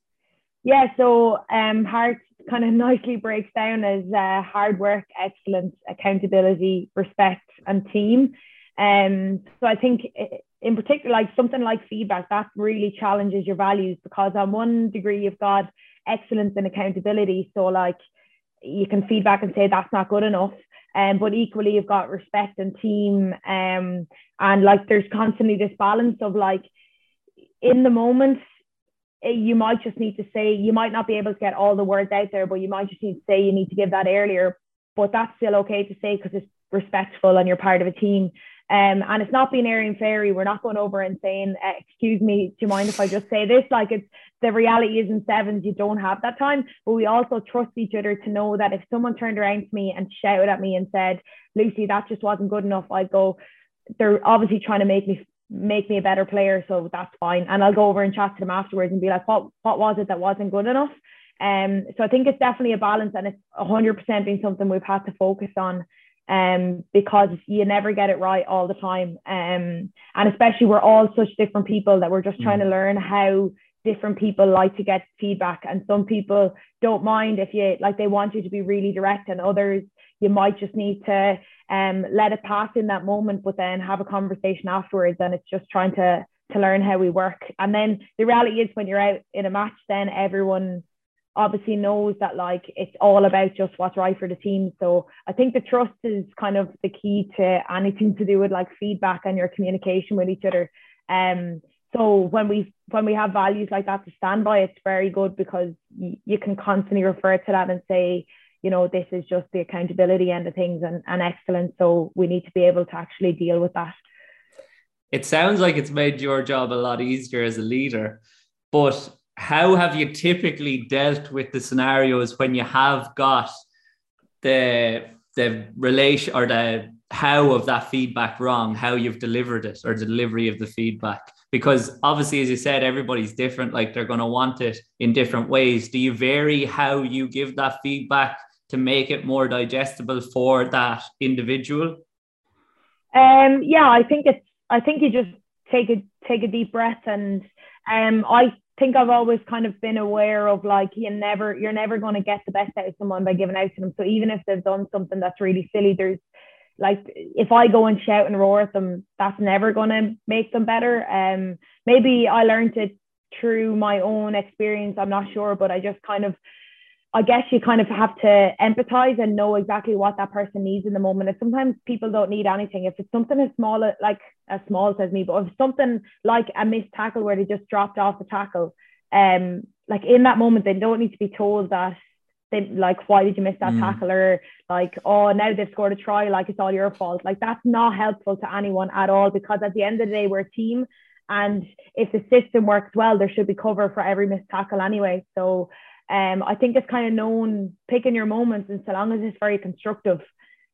Yeah, so um, heart kind of *laughs* nicely breaks down as uh, hard work, excellence, accountability, respect, and team. Um, so I think in particular, like something like feedback, that really challenges your values because on one degree you've got excellence and accountability. So like you can feedback and say that's not good enough. Um, but equally you've got respect and team. Um, and like there's constantly this balance of like in the moment Eh, you might just need to say you might not be able to get all the words out there, but you might just need to say you need to give that earlier. But that's still okay to say because it's respectful and you're part of a team. Um, and it's not being airy and fairy. We're not going over and saying, uh, "Excuse me, do you mind if I just say this?" Like it's the reality is in sevens, you don't have that time. But we also trust each other to know that if someone turned around to me and shouted at me and said, "Lucy, that just wasn't good enough," I'd go, "They're obviously trying to make me make me a better player, so that's fine. And I'll go over and chat to them afterwards and be like, what what was it that wasn't good enough? Um, so I think it's definitely a balance, and it's hundred percent been something we've had to focus on. Um, because you never get it right all the time. Um, and especially we're all such different people that we're just trying mm. to learn how different people like to get feedback. And some people don't mind if you like they want you to be really direct, and others you might just need to um, let it pass in that moment, but then have a conversation afterwards. And it's just trying to to learn how we work. And then the reality is when you're out in a match, then everyone obviously knows that like it's all about just what's right for the team. So I think the trust is kind of the key to anything to do with like feedback and your communication with each other. Um so when we when we have values like that to stand by, it's very good because y- you can constantly refer to that and say, you know, this is just the accountability end of things and, and excellence. So we need to be able to actually deal with that. It sounds like it's made your job a lot easier as a leader, but how have you typically dealt with the scenarios when you have got the the relation or the how of that feedback wrong, how you've delivered it or the delivery of the feedback? Because obviously, as you said, everybody's different, like they're going to want it in different ways. Do you vary how you give that feedback to make it more digestible for that individual? Um, yeah, I think it's. I think you just take a take a deep breath, and um, I think I've always kind of been aware of like you never you're never going to get the best out of someone by giving out to them. So even if they've done something that's really silly, there's like if I go and shout and roar at them, that's never to make them better. Um, maybe I learned it through my own experience. I'm not sure, but I just kind of, I guess you kind of have to empathize and know exactly what that person needs in the moment. And sometimes people don't need anything. If it's something as small, like as small as me, but if something like a missed tackle where they just dropped off the tackle, um, like in that moment, they don't need to be told that they like why did you miss that mm. tackle? Or like oh now they've scored a try like it's all your fault. Like that's not helpful to anyone at all because at the end of the day we're a team and if the system works well there should be cover for every missed tackle anyway. So um, I think it's kind of known picking your moments and so long as it's very constructive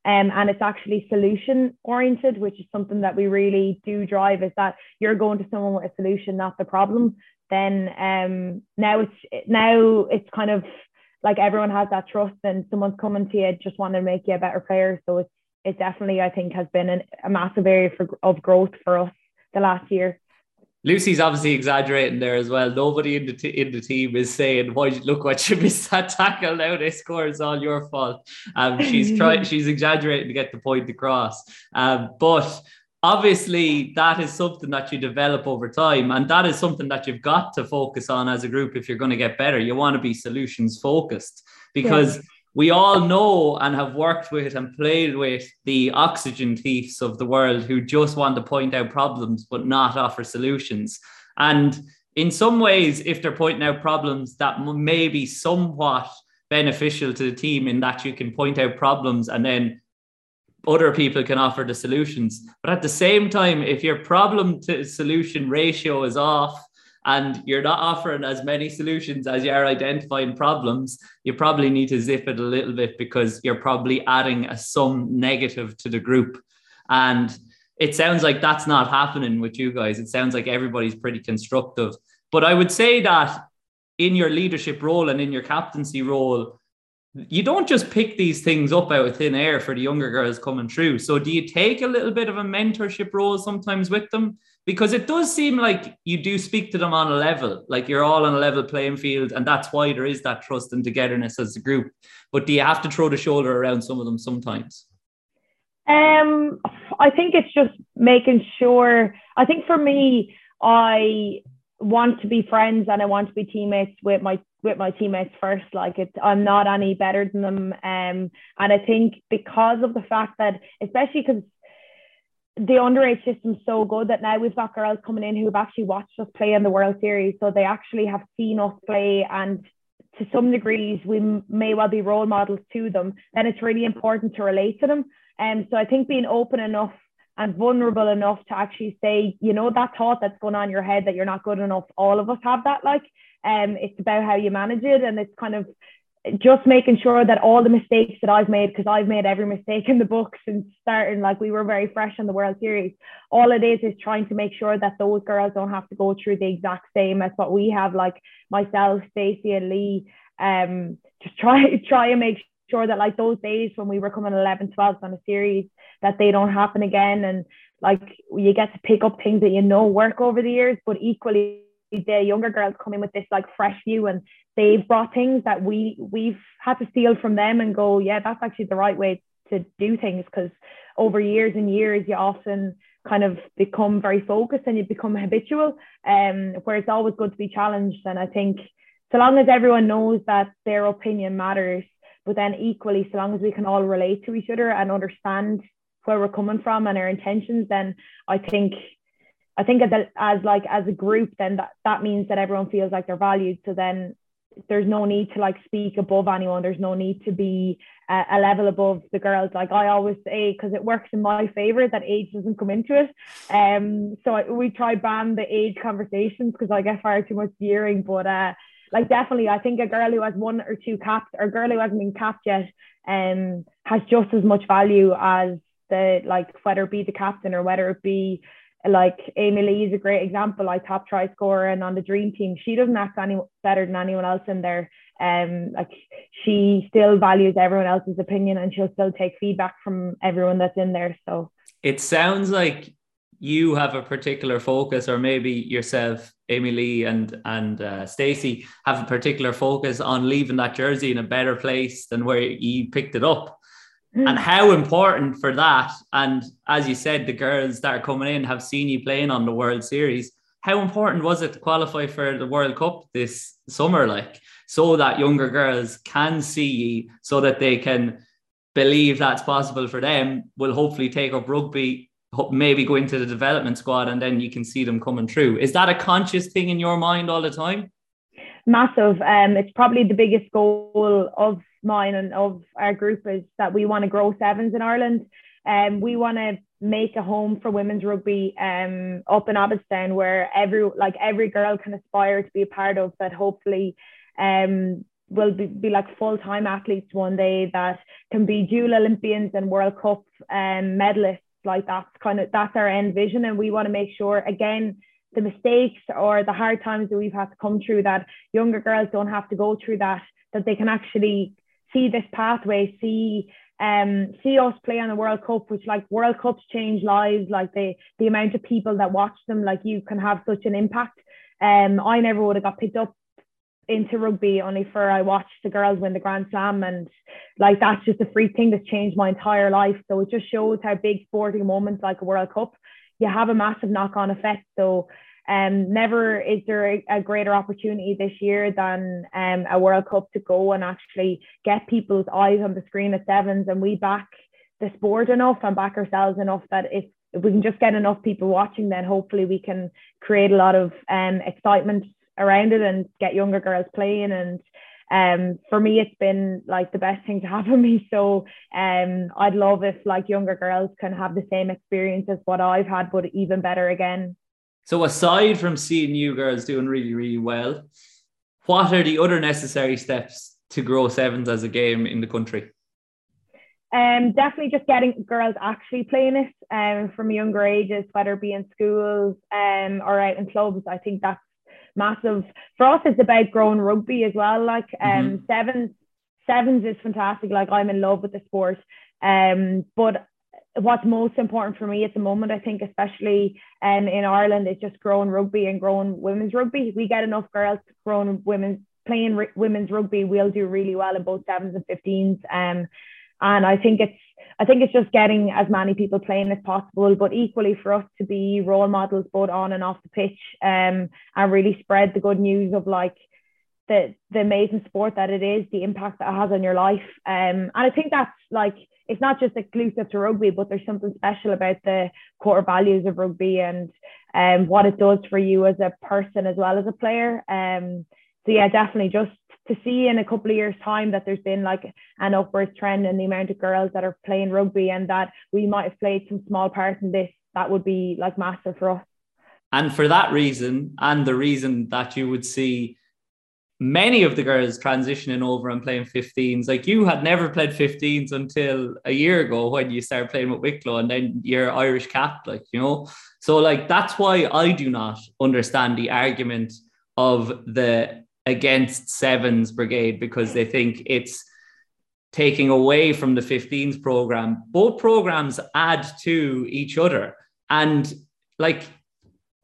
um, and it's actually solution oriented which is something that we really do drive is that you're going to someone with a solution not the problem then um, now it's now it's kind of like everyone has that trust and someone's coming to you just want to make you a better player. So it's it definitely I think has been an, a massive area for, of growth for us the last year. Lucy's obviously exaggerating there as well. Nobody in the t- in the team is saying, "Why look what you *laughs* missed that tackle? Now they score is all your fault." Um, she's *laughs* trying, she's exaggerating to get the point across. Um, but obviously that is something that you develop over time and that is something that you've got to focus on as a group if you're going to get better you want to be solutions focused because yeah. we all know and have worked with and played with the oxygen thieves of the world who just want to point out problems but not offer solutions and in some ways if they're pointing out problems that may be somewhat beneficial to the team in that you can point out problems and then other people can offer the solutions. But at the same time, if your problem to solution ratio is off and you're not offering as many solutions as you are identifying problems, you probably need to zip it a little bit because you're probably adding a some negative to the group. And it sounds like that's not happening with you guys. It sounds like everybody's pretty constructive. But I would say that in your leadership role and in your captaincy role, you don't just pick these things up out of thin air for the younger girls coming through. So, do you take a little bit of a mentorship role sometimes with them? Because it does seem like you do speak to them on a level, like you're all on a level playing field, and that's why there is that trust and togetherness as a group. But do you have to throw the shoulder around some of them sometimes? Um, I think it's just making sure. I think for me, I want to be friends and I want to be teammates with my with my teammates first. Like it's I'm not any better than them. Um, and I think because of the fact that, especially because the underage system's so good that now we've got girls coming in who've actually watched us play in the World Series, so they actually have seen us play and. To some degrees, we may well be role models to them. Then it's really important to relate to them. And um, so I think being open enough and vulnerable enough to actually say, you know, that thought that's going on in your head that you're not good enough. All of us have that. Like, um, it's about how you manage it, and it's kind of just making sure that all the mistakes that I've made, because I've made every mistake in the book since starting, like we were very fresh in the World Series. All it is is trying to make sure that those girls don't have to go through the exact same as what we have, like myself, Stacey, and Leigh. Um, just try *laughs* try and make sure that like those days when we were coming 11 12 on a series that they don't happen again and like you get to pick up things that you know work over the years but equally the younger girls come in with this like fresh view and they've brought things that we we've had to steal from them and go yeah that's actually the right way to do things because over years and years you often kind of become very focused and you become habitual um where it's always good to be challenged. And i think so long as everyone knows that their opinion matters but then equally so long as we can all relate to each other and understand where we're coming from and our intentions then i think i think that as like as a group then that, that means that everyone feels like they're valued. So then there's no need to like speak above anyone. There's no need to be a, a level above the girls. Like i always say because it works in my favor that age doesn't come into it. Um so I, we try ban the age conversations because i get far too much gearing but uh like definitely, I think a girl who has one or two caps or a girl who hasn't been capped yet um, has just as much value as the like whether it be the captain or whether it be like Amee-Leigh is a great example, like top try scorer and on the dream team. She doesn't act any better than anyone else in there. Um, like she still values everyone else's opinion and she'll still take feedback from everyone that's in there. So it sounds like you have a particular focus, or maybe yourself, Amee-Leigh and and uh, Stacey have a particular focus on leaving that jersey in a better place than where you picked it up. And how important for that, and as you said, the girls that are coming in have seen you playing on the World Series. How important was it to qualify for the World Cup this summer, like so that younger girls can see you, so that they can believe that's possible for them? Will hopefully take up rugby maybe go into the development squad and then you can see them coming through. Is that a conscious thing in your mind all the time? Massive. Um, it's probably the biggest goal of mine and of our group is that we want to grow sevens in Ireland. Um, we want to make a home for women's rugby um, up in Abbottstown where every like every girl can aspire to be a part of that hopefully um, will be, be like full-time athletes one day that can be dual Olympians and World Cup um, medalists like that's kind of that's our end vision and we want to make sure again the mistakes or the hard times that we've had to come through that younger girls don't have to go through that that they can actually see this pathway see um see us play on the World Cup which like World Cups change lives like the the amount of people that watch them like you can have such an impact um I never would have got picked up into rugby only for I watched the girls win the Grand Slam and like that's just a free thing that's changed my entire life. So it just shows how big sporting moments like a World Cup, you have a massive knock-on effect. So um, never is there a, a, greater opportunity this year than um, a World Cup to go and actually get people's eyes on the screen at sevens and we back the sport enough and back ourselves enough that if, if we can just get enough people watching, then hopefully we can create a lot of um, excitement around it and get younger girls playing. And um for me it's been like the best thing to happen *laughs* me. So um I'd love if like younger girls can have the same experience as what I've had but even better again so aside from seeing you girls doing really really well what are the other necessary steps to grow sevens as a game in the country um, definitely just getting girls actually playing it um, from younger ages, whether it be in schools um, or out in clubs. I think that's massive. For us, it's about growing rugby as well. Like um, mm-hmm. sevens, sevens is fantastic. Like I'm in love with the sport. Um, but what's most important for me at the moment, I think, especially um, in Ireland, is just growing rugby and growing women's rugby. We get enough girls growing women's playing women's rugby, we'll do really well in both sevens and 15s. Um, and I think it's I think it's just getting as many people playing as possible, but equally for us to be role models both on and off the pitch, um, and really spread the good news of like the the amazing sport that it is, the impact that it has on your life. Um, and I think that's like it's not just exclusive to rugby, but there's something special about the core values of rugby and um, what it does for you as a person as well as a player. Um, so yeah, definitely just to see in a couple of years time that there's been like an upward trend in the amount of girls that are playing rugby and that we might have played some small part in this that would be like massive for us and for that reason and the reason that you would see many of the girls transitioning over and playing 15s like you had never played 15s until a year ago when you started playing with Wicklow and then you're Irish cap like you know so like that's why I do not understand the argument of the against Sevens Brigade because they think it's taking away from the 15s program. Both programs add to each other. And like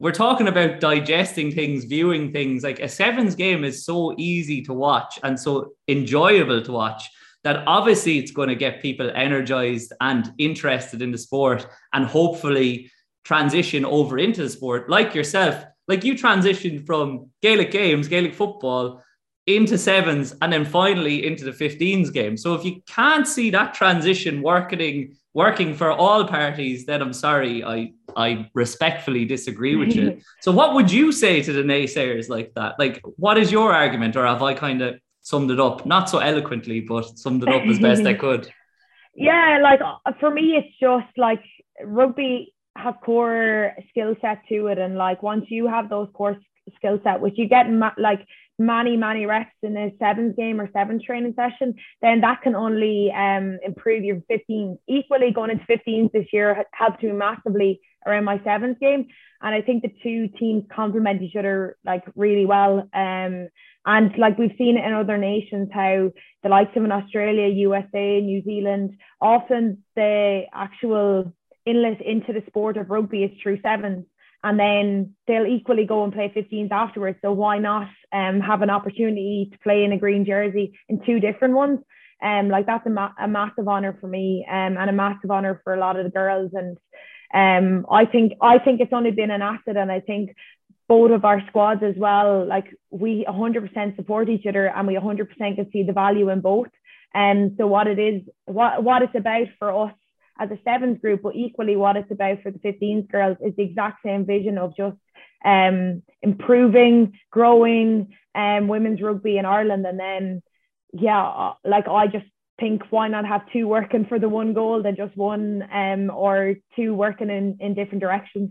we're talking about digesting things, viewing things. Like a sevens game is so easy to watch and so enjoyable to watch that obviously it's going to get people energized and interested in the sport and hopefully transition over into the sport like yourself like you transitioned from Gaelic games, Gaelic football into sevens and then finally into the 15s game. So if you can't see that transition working working for all parties, then I'm sorry, I I respectfully disagree with you. *laughs* so what would you say to the naysayers like that? Like what is your argument or have I kind of summed it up not so eloquently but summed it up as best I *laughs* could? Yeah, like uh, for me it's just like rugby have core skill set to it and like once you have those core skill set which you get like many many reps in a sevens game or seven training session then that can only um, improve your 15s equally going into 15s this year helped me massively around my sevens game. And I think the two teams complement each other like really well. Um, and like we've seen it in other nations, how the likes of in Australia, USA, New Zealand, often the actual inlet into the sport of rugby is through sevens. And then they'll equally go and play 15s afterwards. So why not um, have an opportunity to play in a green jersey in two different ones? Um, like that's a, ma- a massive honor for me um, and a massive honor for a lot of the girls. And um, I think I think it's only been an asset, and I think both of our squads as well. Like we 100% support each other, and we 100% can see the value in both. And um, so what it is, what what it's about for us as a sevens group, but equally what it's about for the 15s girls is the exact same vision of just um, improving, growing um, women's rugby in Ireland. And then, yeah, like I just think why not have two working for the one goal than just one um, or two working in, in different directions.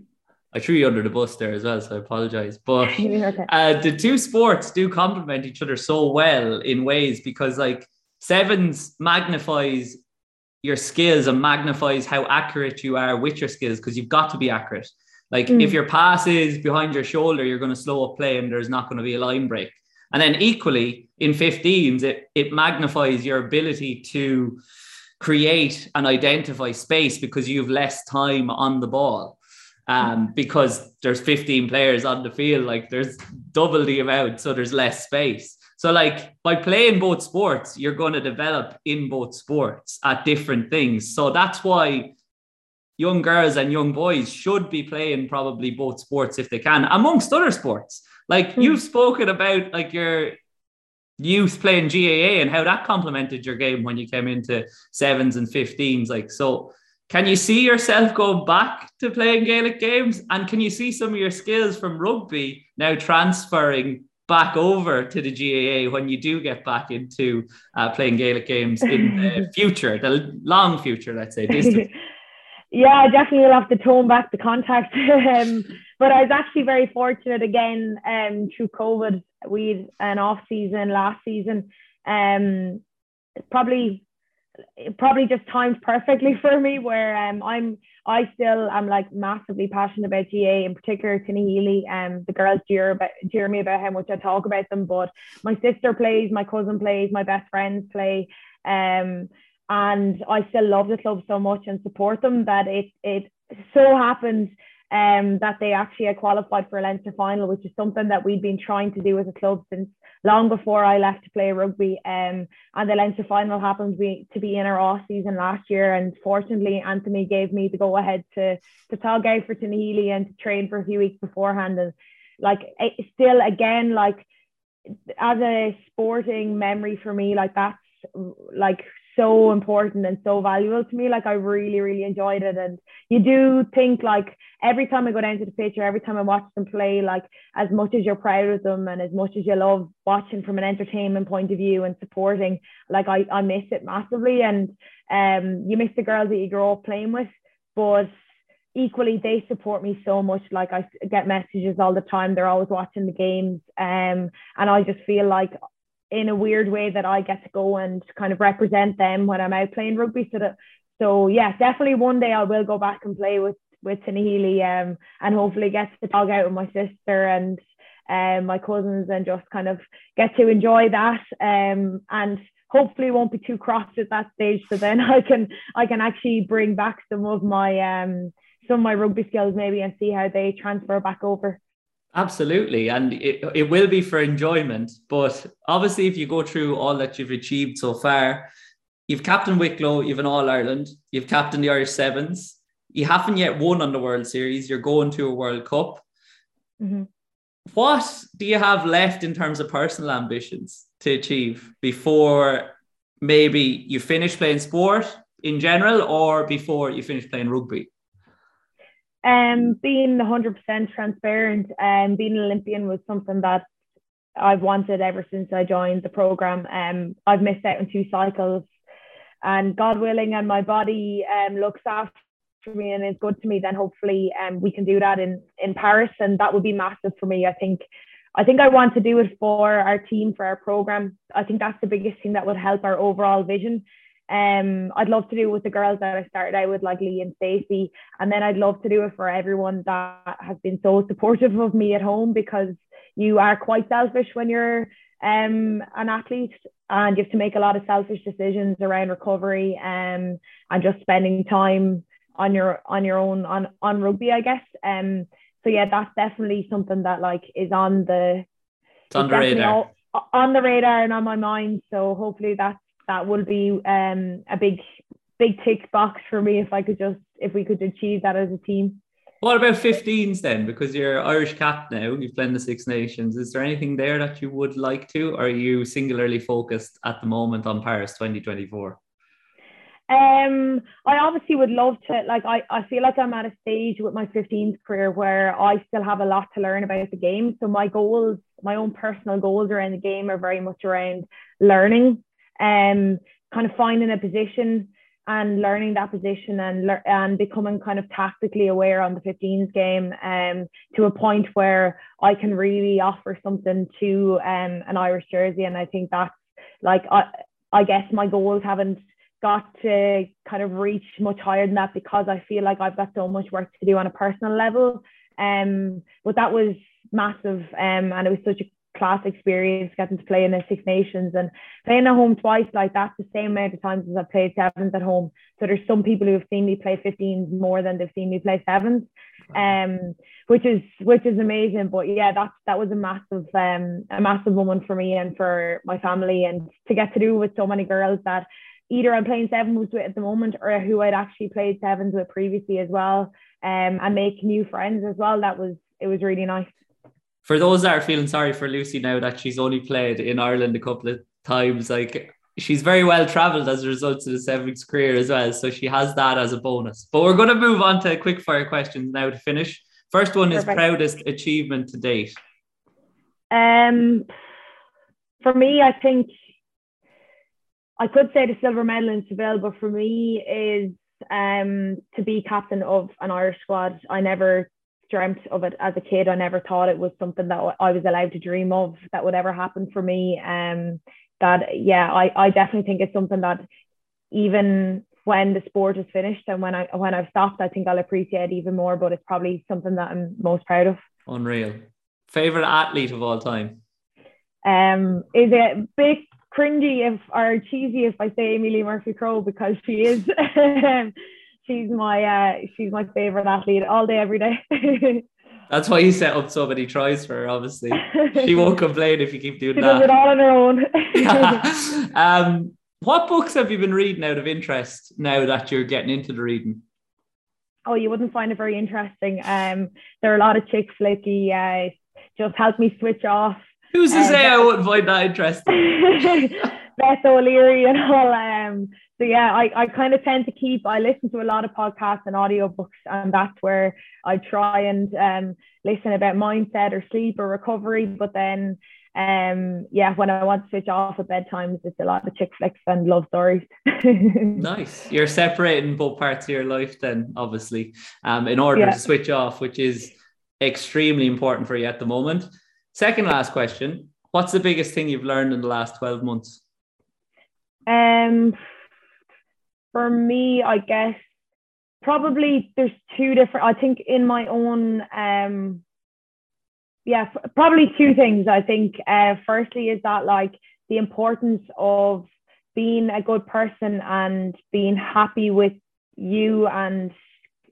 I threw you under the bus there as well, so I apologize. But *laughs* uh, the two sports do complement each other so well in ways because, like, sevens magnifies your skills and magnifies how accurate you are with your skills because you've got to be accurate. Like, mm. if your pass is behind your shoulder, you're going to slow up play and there's not going to be a line break. And then equally in 15s, it, it magnifies your ability to create and identify space because you have less time on the ball. Um, because there's 15 players on the field, like there's double the amount, so there's less space. So, like by playing both sports, you're going to develop in both sports at different things. So that's why young girls and young boys should be playing probably both sports if they can, amongst other sports. Like mm. you've spoken about like your youth playing GAA and how that complemented your game when you came into sevens and 15s. Like, so can you see yourself going back to playing Gaelic games? And can you see some of your skills from rugby now transferring back over to the GAA when you do get back into uh, playing Gaelic games in the *laughs* future, the long future, let's say, distant *laughs* yeah, I definitely will have to tone back the contact. *laughs* um, but I was actually very fortunate again um, through COVID. We had an off season last season. Um, probably probably just timed perfectly for me where um I'm I still am like massively passionate about GAA, in particular Tinahely um the girls jeer about jeer me about how much I talk about them but my sister plays my cousin plays my best friends play um and I still love the club so much and support them that it it so happened um, that they actually had qualified for a Leinster final, which is something that we'd been trying to do as a club since long before I left to play rugby. Um, and the Leinster final happened to be, in our off season last year. And fortunately, Anthony gave me the go ahead to to tog out for Tinahely and to train for a few weeks beforehand. And like it, still, again, like as a sporting memory for me, like that's like so important and so valuable to me. Like I really, really enjoyed it. And you do think like every time I go down to the pitch or every time I watch them play, like as much as you're proud of them and as much as you love watching from an entertainment point of view and supporting, like I, I miss it massively. And um you miss the girls that you grow up playing with. But equally they support me so much like i get messages all the time they're always watching the games um and i just feel like in a weird way that I get to go and kind of represent them when I'm out playing rugby. So that, so yeah, definitely one day I will go back and play with with Tinahely um, and hopefully get to dog out with my sister and um, my cousins and just kind of get to enjoy that um, and hopefully won't be too cross at that stage so then *laughs* I can I can actually bring back some of my um, some of my rugby skills maybe and see how they transfer back over. Absolutely. And it, it will be for enjoyment. But obviously, if you go through all that you've achieved so far, you've captained Wicklow, you've an All Ireland, you've captained the Irish Sevens. You haven't yet won on the World Series. You're going to a World Cup. Mm-hmm. What do you have left in terms of personal ambitions to achieve before maybe you finish playing sport in general or before you finish playing rugby? Um, being 100% transparent and um, being an Olympian was something that I've wanted ever since I joined the program. Um, I've missed out on two cycles, and God willing, and my body um, looks after me and is good to me. Then hopefully, um, we can do that in in Paris, and that would be massive for me. I think. I think I want to do it for our team, for our program. I think that's the biggest thing that would help our overall vision. Um, I'd love to do it with the girls that I started out with, like Leigh and Stacey, and then I'd love to do it for everyone that has been so supportive of me at home because you are quite selfish when you're um, an athlete and you have to make a lot of selfish decisions around recovery um, and just spending time on your on your own on on rugby, I guess. Um, so yeah, that's definitely something that like is on the it's on the radar. All, on the radar and on my mind. So hopefully that that would be um, a big big tick box for me if I could just if we could achieve that as a team. What about 15s then? Because you're Irish cap now, you've played in the Six Nations. Is there anything there that you would like to, or are you singularly focused at the moment on Paris 2024? Um, I obviously would love to. Like, I, I feel like I'm at a stage with my 15s career where I still have a lot to learn about the game. So my goals, my own personal goals around the game, are very much around learning um, kind of finding a position and learning that position and and becoming kind of tactically aware on the 15s game um, to a point where I can really offer something to um, an Irish jersey. And I think that's like I, I guess my goals haven't got to kind of reach much higher than that because I feel like I've got so much work to do on a personal level. Um, but that was massive um, and it was such a class experience getting to play in the Six Nations and playing at home twice like that's the same amount of times as I've played sevens at home. So there's some people who have seen me play 15s more than they've seen me play sevens, um, which is which is amazing. But yeah, that that was a massive um, a massive moment for me and for my family and to get to do with so many girls that either I'm playing sevens with at the moment or who I'd actually played sevens with previously as well. Um, and make new friends as well. That was it was really nice for those that are feeling sorry for Lucy now that she's only played in Ireland a couple of times, like she's very well traveled as a result of the sevens career as well. So she has that as a bonus. But we're going to move on to quick fire questions now to finish. First one Perfect. is proudest achievement to date. Um, for me, I think I could say the silver medal in Seville, but for me is um, to be captain of an Irish squad. I never dreamt of it as a kid. I never thought it was something that I was allowed to dream of that would ever happen for me. Um, that yeah, I, I definitely think it's something that even when the sport is finished and when I when I've stopped, I think I'll appreciate it even more. But it's probably something that I'm most proud of. Unreal. Favorite athlete of all time? Um, is it big cringy if or cheesy if I say Amee-Leigh Murphy Crowe because she is *laughs* she's my uh, she's my favorite athlete all day, every day. *laughs* That's why you set up so many tries for her, obviously. She *laughs* won't complain if you keep doing she that. Does it all on her own. *laughs* um, what books have you been reading out of interest now that you're getting into the reading? Oh, you wouldn't find it very interesting. Um, there are a lot of chick flicky. Uh, just help me switch off. Who's to uh, say I wouldn't find that interesting? Beth O'Leary and all. Um, so yeah, I, I kind of tend to keep, I listen to a lot of podcasts and audiobooks, and that's where I try and um, listen about mindset or sleep or recovery. But then, um, yeah, when I want to switch off at bedtime, it's a lot of chick flicks and love stories. *laughs* nice. You're separating both parts of your life then, obviously, um, in order yeah. to switch off, which is extremely important for you at the moment. Second last question. What's the biggest thing you've learned in the last 12 months? Um, for me, I guess probably there's two different. I think in my own, um, yeah, probably two things. I think uh, firstly is that like the importance of being a good person and being happy with you and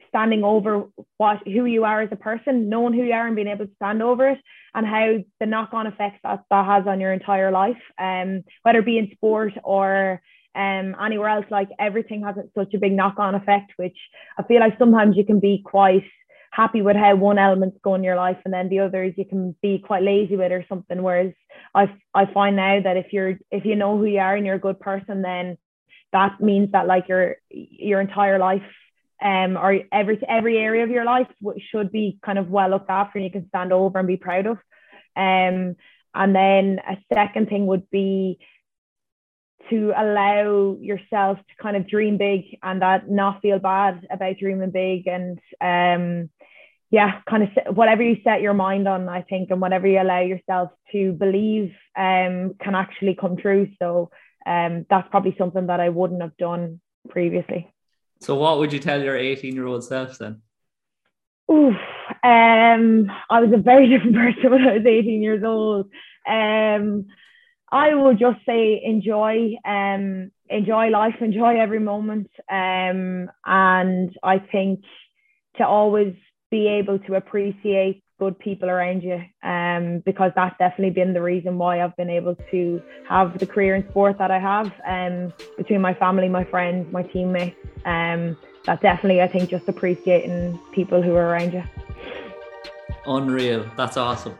standing over what who you are as a person, knowing who you are and being able to stand over it, and how the knock-on effects that that has on your entire life, um, whether it be in sport or um, anywhere else, like everything has such a big knock on effect, which I feel like sometimes you can be quite happy with how one element's going in your life and then the others you can be quite lazy with or something. Whereas I, I find now that if you're, if you know who you are and you're a good person, then that means that like your, your entire life um, or every, every area of your life should be kind of well looked after and you can stand over and be proud of. Um, and then a second thing would be to allow yourself to kind of dream big and that not feel bad about dreaming big and um yeah kind of whatever you set your mind on i think and whatever you allow yourself to believe um can actually come true so um, that's probably something that I wouldn't have done previously. So, what would you tell your 18 year old self then? Oof, um, I was a very *laughs* different person when I was 18 years old. Um, I will just say enjoy, um, enjoy life, enjoy every moment, um, and I think to always be able to appreciate good people around you um, because that's definitely been the reason why I've been able to have the career in sport that I have um, between my family, my friends, my teammates. Um, that definitely, I think, just appreciating people who are around you. Unreal. That's awesome.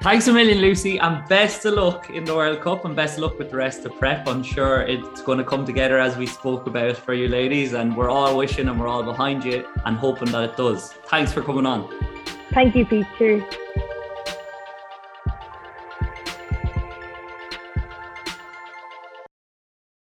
Thanks a million, Lucy, and best of luck in the World Cup and best of luck with the rest of prep. I'm sure it's going to come together as we spoke about for you ladies, and we're all wishing and we're all behind you and hoping that it does. Thanks for coming on. Thank you, Pete. Cheers.